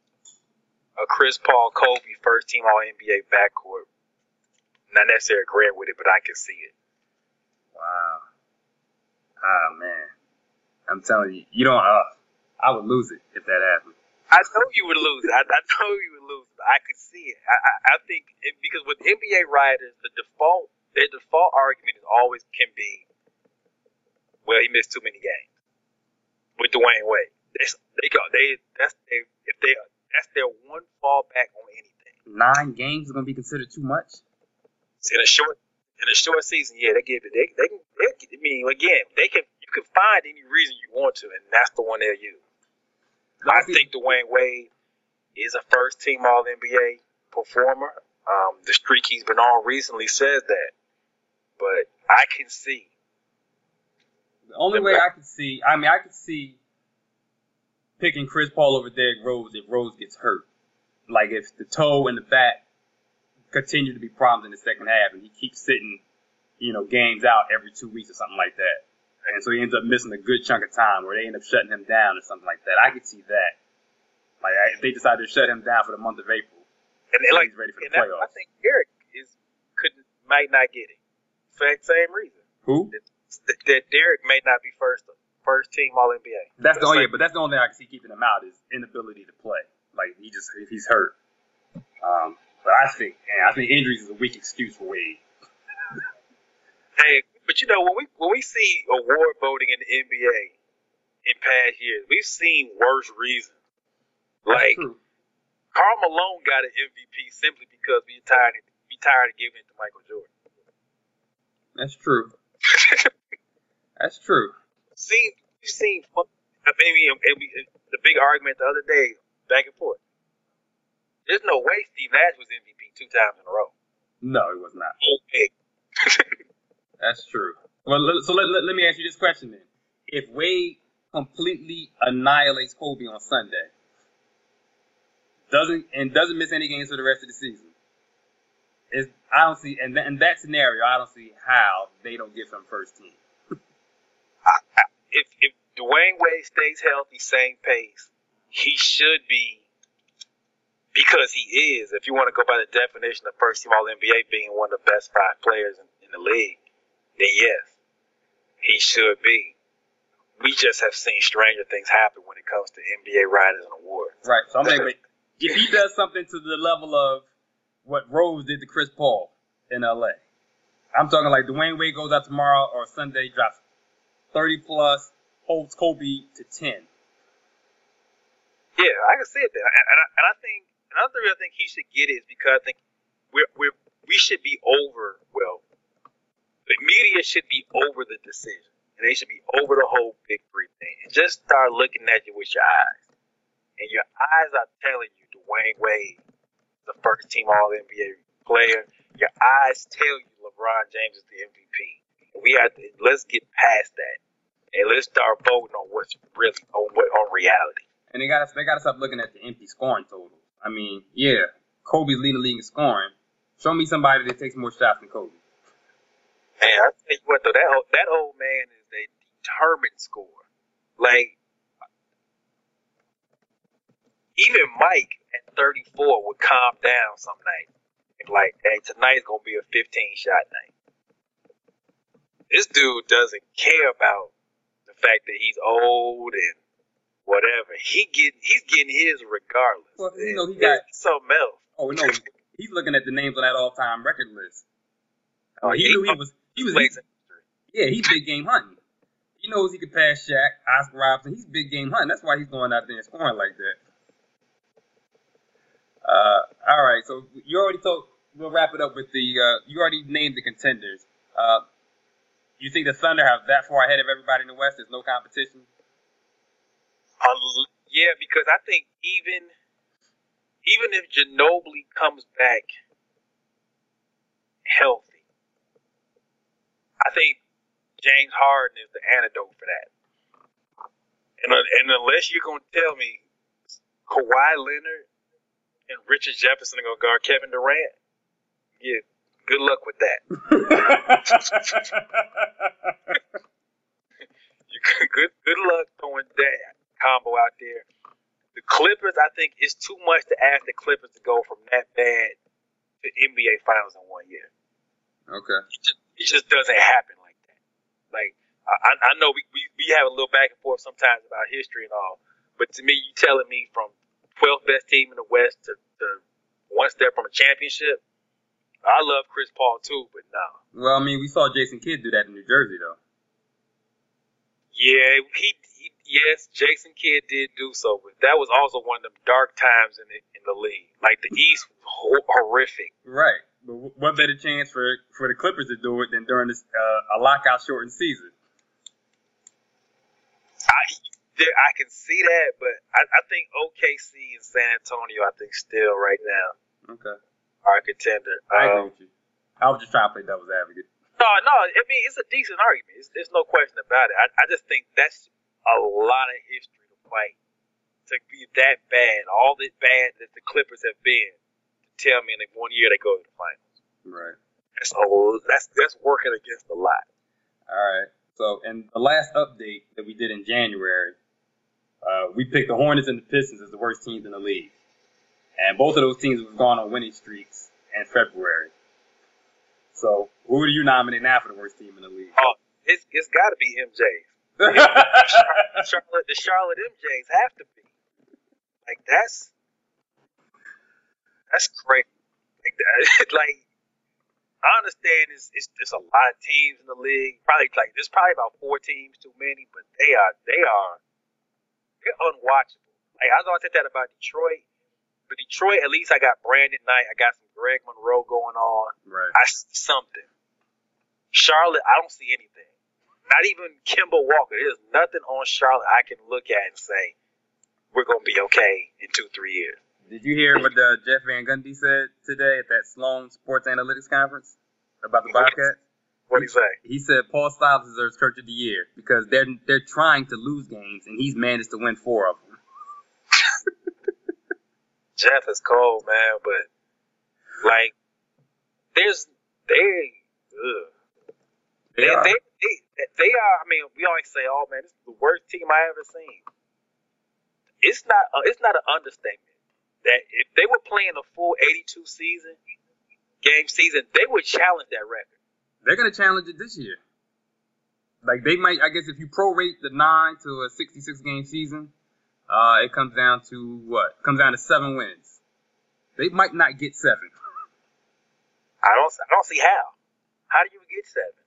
a Chris Paul Kobe first team All NBA backcourt. Not necessarily agreeing with it, but I can see it. Wow. Ah, man. I'm telling you, you don't, uh, I would lose it if that happened. I know you would lose. I, I know you would lose. I could see it. I, I, I think it, because with NBA writers, the default their default argument is always can be, well, he missed too many games with Dwyane Wade. That's, they go. They that's they if they that's their one fallback on anything. Nine games is going to be considered too much? In a short in a short season, yeah, they give it. They they can. They, I mean, again, they can. You can find any reason you want to, and that's the one they'll use. I think Dwyane Wade is a first team All NBA performer. Um, the streak he's been on recently says that. But I can see. The only way I can see, I mean, I can see picking Chris Paul over Derrick Rose if Rose gets hurt. Like if the toe and the back continue to be problems in the second half and he keeps sitting, you know, games out every two weeks or something like that. And so he ends up missing a good chunk of time where they end up shutting him down or something like that. I could see that. Like if they decide to shut him down for the month of April, And like, he's ready for the that, I think Eric is couldn't might not get it. For Fact, same reason Who? that, that Derrick may not be first first team All NBA. That's the only, like- but that's the only thing I can see keeping him out is inability to play. Like he just if he's hurt. Um, but I think, man, I think injuries is a weak excuse for Wade. Hey, but you know when we when we see award voting in the NBA, in past years. We've seen worse reasons. Like Karl Malone got an MVP simply because we tired we tired of giving it to Michael Jordan. That's true. That's true. Seen you've seen maybe the big argument the other day back and forth. There's no way Steve Nash was MVP two times in a row. No, it was not. Okay. That's true. Well, so let, let, let me ask you this question then. If Wade completely annihilates Kobe on Sunday, doesn't and doesn't miss any games for the rest of the season, is I don't see and in that scenario I don't see how they don't give him first team. If if Dwyane Wade stays healthy, same pace, he should be because he is. If you want to go by the definition of first team All NBA being one of the best five players in, in the league, then yes, he should be. We just have seen stranger things happen when it comes to NBA writers and awards. Right. So I'm like, if he does something to the level of what Rose did to Chris Paul in LA, I'm talking like Dwyane Wade goes out tomorrow or Sunday, drops 30 plus, holds Kobe to 10. Yeah, I can see it there. And, I, and I think another reason I think he should get is because I think we're, we're, we should be over, well, the media should be over the decision. And they should be over the whole big three thing. And just start looking at you with your eyes. And your eyes are telling you Dwyane Wade, the first team All NBA player. Your eyes tell you LeBron James is the MVP. We have to let's get past that and let's start voting on what's really on what on reality. And they got to they got to stop looking at the empty scoring totals. I mean, yeah, Kobe's leading the league in scoring. Show me somebody that takes more shots than Kobe. Man, I tell you what though, that old, that old man is a determined scorer. Like even Mike at 34 would calm down some nights. Like, hey, tonight's gonna be a 15 shot night. This dude doesn't care about the fact that he's old and whatever. He get he's getting his regardless. Well, you know, he got something else. Oh no, he's looking at the names on that all time record list. Oh, he, he knew he was he was he, yeah, he's big game hunting. He knows he could pass Shaq, Oscar Robertson. He's big game hunting. That's why he's going out there and scoring like that. Uh, all right, so you already told. We'll wrap it up with the. Uh, you already named the contenders. Uh, you think the Thunder have that far ahead of everybody in the West? There's no competition. Yeah, because I think even even if Ginobili comes back healthy, I think James Harden is the antidote for that. And, and unless you're to tell me Kawhi Leonard and Richard Jefferson are to guard Kevin Durant, yeah, good luck with that. good good luck throwing that combo out there. The Clippers, I think, it's too much to ask the Clippers to go from that bad to NBA Finals in one year. Okay. It just, it just doesn't happen like that. Like I, I know we, we we have a little back and forth sometimes about history and all, but to me, you telling me from 12th best team in the West to, to one step from a championship. I love Chris Paul too, but no. Well, I mean, we saw Jason Kidd do that in New Jersey, though. Yeah, he, he yes, Jason Kidd did do so, but that was also one of them dark times in the in the league. Like the East was horrific. Right, but what better chance for for the Clippers to do it than during this uh, a lockout shortened season? I there, I can see that, but I, I think OKC and San Antonio, I think still right now. Okay. Are a contender. I agree um, with you. I was just trying to play devil's advocate. No, no. I mean, it's a decent argument. It's, there's no question about it. I, I just think that's a lot of history to fight to be that bad. All that bad that the Clippers have been. To tell me in one year they go to the finals. Right. That's a, that's that's working against a lot. All right. So, and the last update that we did in January, uh, we picked the Hornets and the Pistons as the worst teams in the league. And both of those teams have gone on winning streaks in February. So who do you nominate now for the worst team in the league? Oh, it's it's got to be MJs. Charlotte, the Charlotte MJs have to be. Like that's that's crazy. Like, that, like I understand it's, it's it's a lot of teams in the league. Probably like there's probably about four teams too many, but they are they are they're unwatchable. Like I always said that about Detroit, but Detroit at least I got Brandon Knight, I got some Greg Monroe going on. Right. I see something. Charlotte, I don't see anything. Not even Kemba Walker. There's nothing on Charlotte I can look at and say we're gonna be okay in two, three years. Did you hear what uh, Jeff Van Gundy said today at that Sloan Sports Analytics Conference about the Bobcats? What do you say? He said Paul Silas deserves Coach of the Year because they're they're trying to lose games and he's managed to win four of them. Jeff is cold, man, but like there's they ugh. They they, they, they are. I mean, we always say, "Oh man, this is the worst team I ever seen." It's not. Uh, it's not an understatement that if they were playing a full 82 season game season, they would challenge that record. They're gonna challenge it this year. Like they might, I guess, if you prorate the nine to a 66 game season, uh, it comes down to what? Comes down to seven wins. They might not get seven. I don't. I don't see how. How do you get seven?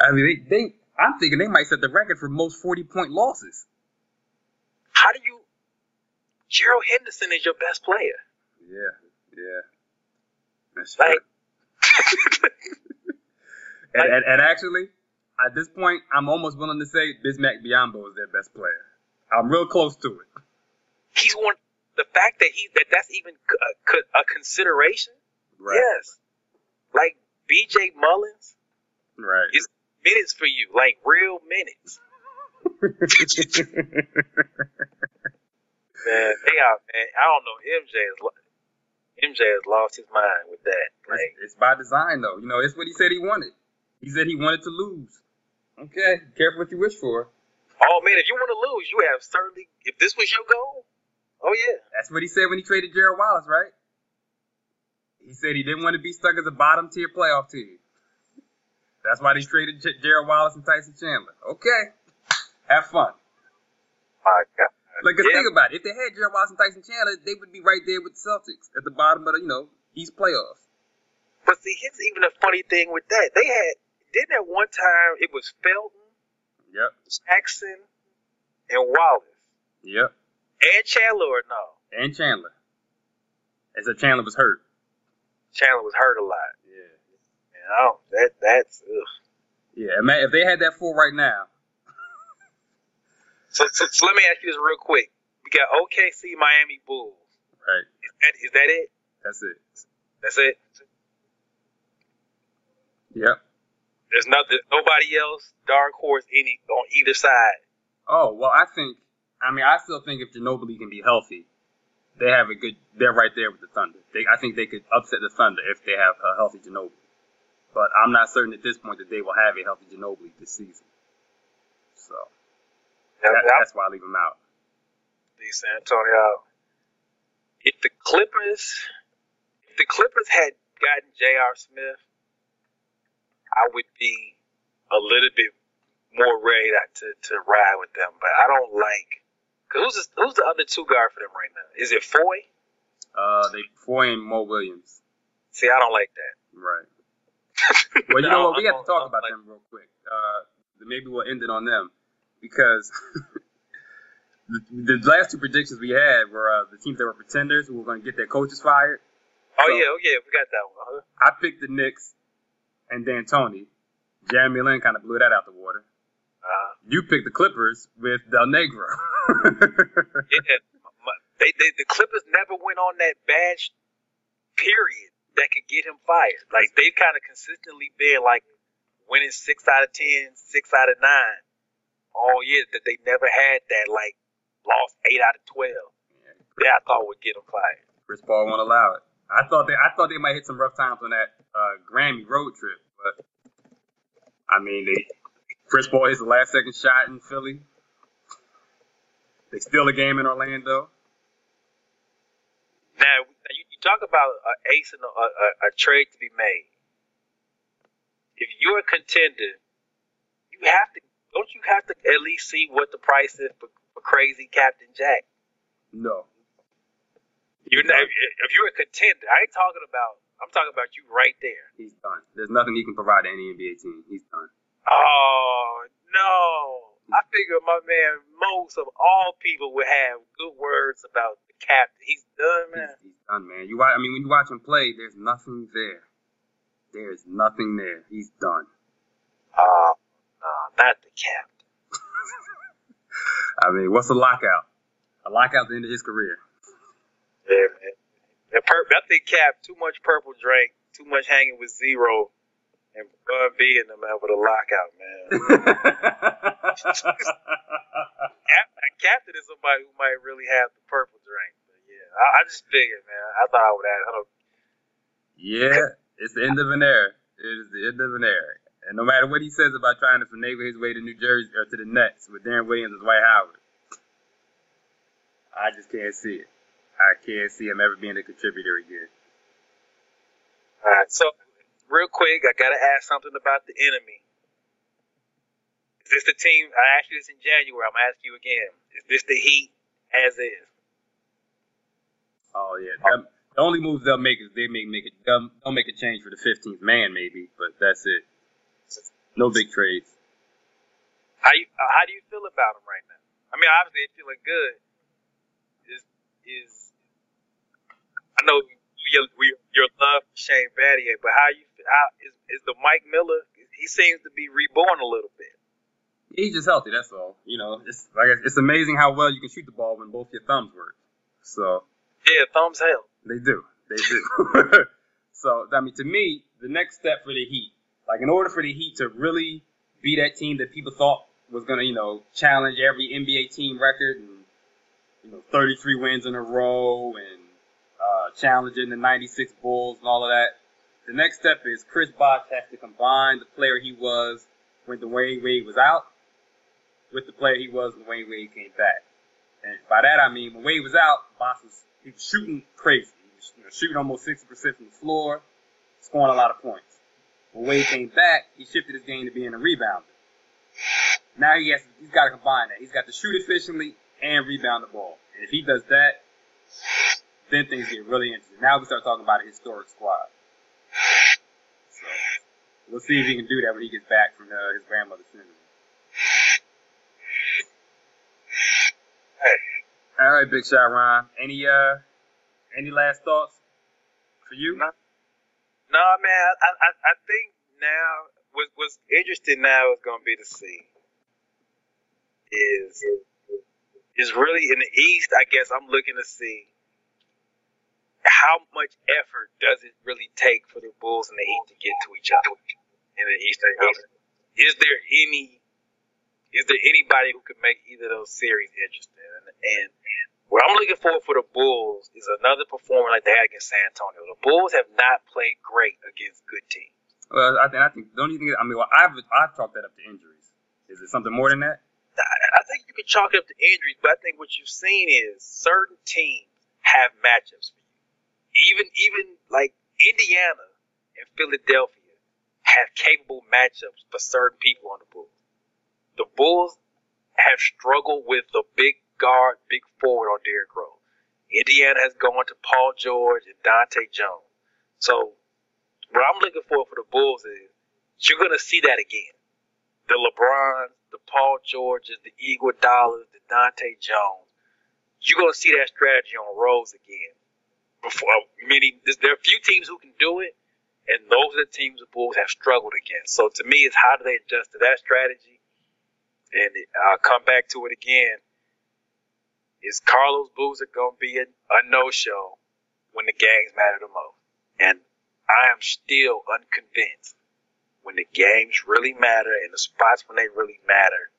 I mean, they, they, I'm thinking they might set the record for most 40 point losses. How do you? Gerald Henderson is your best player. Yeah, yeah. That's Like, true. And, and, and actually, at this point, I'm almost willing to say Bismack Biyombo is their best player. I'm real close to it. he's one. The fact that he that that's even uh, a consideration. Right. Yes. Like B.J. Mullens Right. is minutes for you, like real minutes. Man, they are. Man, I don't know. MJ has lo- MJ has lost his mind with that. Like, it's, it's by design, though. You know, it's what he said he wanted. He said he wanted to lose. Okay, careful what you wish for. Oh man, if you want to lose, you have certainly. If this was your goal, oh yeah. That's what he said when he traded Gerald Wallace, right? He said he didn't want to be stuck as a bottom tier playoff team. That's why they traded J- Gerald Wallace and Tyson Chandler. Okay, have fun. My God. Like, Yeah. think about it. If they had Gerald Wallace and Tyson Chandler, they would be right there with the Celtics at the bottom of the, you know, East playoffs. But see, here's even a funny thing with that. They had didn't at one time it was Felton, Yep, Jackson, and Wallace yep. and Chandler or no? And Chandler. Except Chandler was hurt. Chandler was hurt a lot. Yeah. You know that that's ugh. Yeah, man, if they had that four right now, So, so, so let me ask you this real quick. We got OKC, Miami Bulls. right, Is that, is that it? that's it. That's it. Yep. There's nothing. Nobody else. Dark horse any on either side. Oh well, I think. I mean, I still think if Ginobili can be healthy, they have a good. They're right there with the Thunder. They, I think they could upset the Thunder if they have a healthy Ginobili. But I'm not certain at this point that they will have a healthy Ginobili this season. So that, that's why I leave him out. the San Antonio. If the Clippers, if the Clippers had gotten J.R. Smith, I would be a little bit more ready to, to ride with them. But I don't like. Cause who's the, who's the other two guard for them right now? Is it Foy? Uh, they Foy and Mo Williams. See, I don't like that. Right. Well, you know what? We have to talk about like- them real quick. Uh, maybe we'll end it on them because the, the last two predictions we had were uh, the teams that were pretenders who were going to get their coaches fired. Oh So- yeah, oh yeah, we got that one. Uh-huh. I picked the Knicks and D'Antoni. Jeremy Lin kind of blew that out the water. Uh, You picked the Clippers with Del Negro. yeah, they, they the Clippers never went on that bad period that could get him fired. Like they've kind of consistently been like winning six out of ten, six out of nine all year. That they never had that like lost eight out of twelve. That I thought would get him fired. Chris Paul won't allow it. I thought they I thought they might hit some rough times on that uh, Grammy road trip, but I mean they Chris Paul hits the last second shot in Philly. They steal a game in Orlando. Now you, you talk about a ace and a, a, a trade to be made. If you're a contender, you have to don't you have to at least see what the price is for, for crazy Captain Jack? No. You're not, if if you're a contender, I ain't talking about. I'm talking about you right there. He's done. There's nothing he can provide to any NBA team. He's done. Oh no! I figure my man most of all people would have good words about the captain. He's done, man. He's, he's done, man. You watch, I mean, when you watch him play, there's nothing there. There's nothing there. He's done. Oh, no, not the captain. I mean, what's a lockout? A lockout at the end of his career. Yeah, man. And pur- I think Cap too much purple drink, too much hanging with Z-Ro, and Bun B in them with a lockout, man. Captain is somebody who might really have the purple drink. But yeah, I, I just figured, man. I thought I would don't, yeah, it's the end of an era. It is the end of an era. And no matter what he says about trying to finagle his way to New Jersey or to the Nets with Deron Williams and Dwight Howard, I just can't see it. I can't see him ever being a contributor again. All right, so real quick, I gotta ask something about the enemy. Is this the team? I asked you this in January. I'm gonna ask you again. Is this the Heat as is? Oh yeah. The only moves they'll make is they may make it. They'll, they'll make a change for the 15th man maybe, but that's it. No big trades. How you uh, how do you feel about them right now? I mean, obviously they're feeling good. Is is I know your your love for Shane Battier, but how you how is is the Mike Miller? He seems to be reborn a little bit. He's just healthy. That's all. You know, it's like it's amazing how well you can shoot the ball when both your thumbs work. So Yeah, thumbs help. They do. They do. so, I mean, to me, the next step for the Heat, like in order for the Heat to really be that team that people thought was going to, you know, challenge every NBA team record and, you know, 33 wins in a row and uh, challenging the 96 Bulls and all of that, the next step is Chris Bosh has to combine the player he was when Dwyane Wade was out with the player he was when Dwyane Wade came back. And by that I mean when Wade was out, Bosh was he was shooting crazy. He was you know, shooting almost 60% from the floor, scoring a lot of points. When Wade came back, he shifted his game to being a rebounder. Now he has he's got to combine that. He's got to shoot efficiently and rebound the ball. And if he does that, then things get really interesting. Now we start talking about a historic squad. So we'll see if he can do that when he gets back from uh, his grandmother's funeral. Hey. All right, Big Shot Ron. Any uh, any last thoughts for you? No. No, man, I, I, I think now what, what's interesting now is going to be to see is is really in the East. I guess I'm looking to see how much effort does it really take for the Bulls and the Heat to get to each other in the Eastern Conference. Is there any? Is there anybody who could make either of those series interesting? And, and what I'm looking for for the Bulls is another performance like they had against San Antonio. The Bulls have not played great against good teams. Well, I think I think don't you think? I mean, well, I've I've chalked that up to injuries. Is it something more than that? I think you can chalk it up to injuries, but I think what you've seen is certain teams have matchups. Even even like Indiana and Philadelphia have capable matchups for certain people on the Bulls. The Bulls have struggled with the big guard, big forward on Derrick Rose. Indiana has gone to Paul George and Dahntay Jones. So what I'm looking for for the Bulls is you're gonna see that again. The LeBrons, the Paul Georges, the Iguodala's, the Dahntay Jones. You're gonna see that strategy on Rose again. Before uh, many, there are a few teams who can do it, and those are the teams the Bulls have struggled against. So to me, it's how do they adjust to that strategy? And I'll come back to it again. Is Carlos Boozer gonna be a, a no-show when the games matter the most? And I am still unconvinced when the games really matter and the spots when they really matter,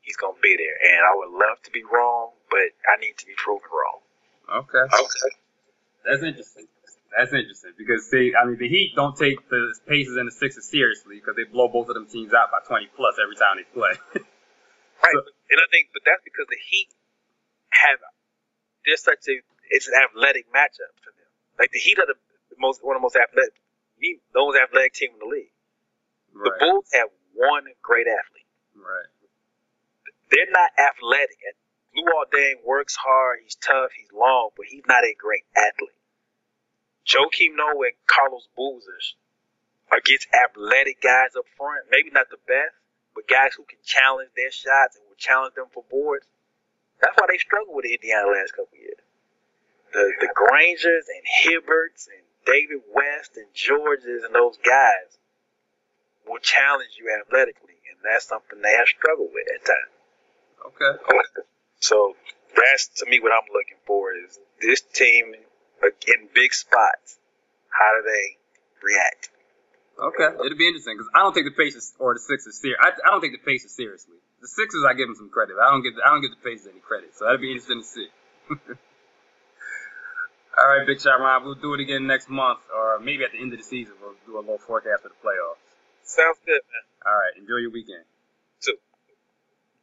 he's gonna be there. And I would love to be wrong, but I need to be proven wrong. Okay. Okay. That's interesting. That's interesting because see, I mean, the Heat don't take the Pacers and the Sixers seriously because they blow both of them teams out by 20 plus every time they play. Right. So- and I think, but that's because the Heat have they're such a it's an athletic matchup for them. Like the Heat are the most one of the most athletic, the most athletic team in the league. The. Bulls have one great athlete. Right. They're not athletic. And Luol Deng works hard. He's tough. He's long, but he's not a great athlete. Joakim Noah and Carlos Boozers against athletic guys up front. Maybe not the best, but guys who can challenge their shots and will challenge them for boards. That's why they struggle with Indiana the last couple years. The the Grangers and Hibberts and David West and Georges and those guys will challenge you athletically, and that's something they have struggled with at times. Okay. So that's to me what I'm looking for is this team in big spots. How do they react? Okay, it'll be interesting because I don't take the Pacers or the Sixers serious. I, I don't take the Pacers seriously. The Sixers, I give them some credit. I don't give I don't give the Pacers any credit, so that'll be interesting to see. All right, Big Shot Ron, we'll do it again next month, or maybe at the end of the season, we'll do a little forecast for the playoffs. Sounds good, man. All right, enjoy your weekend.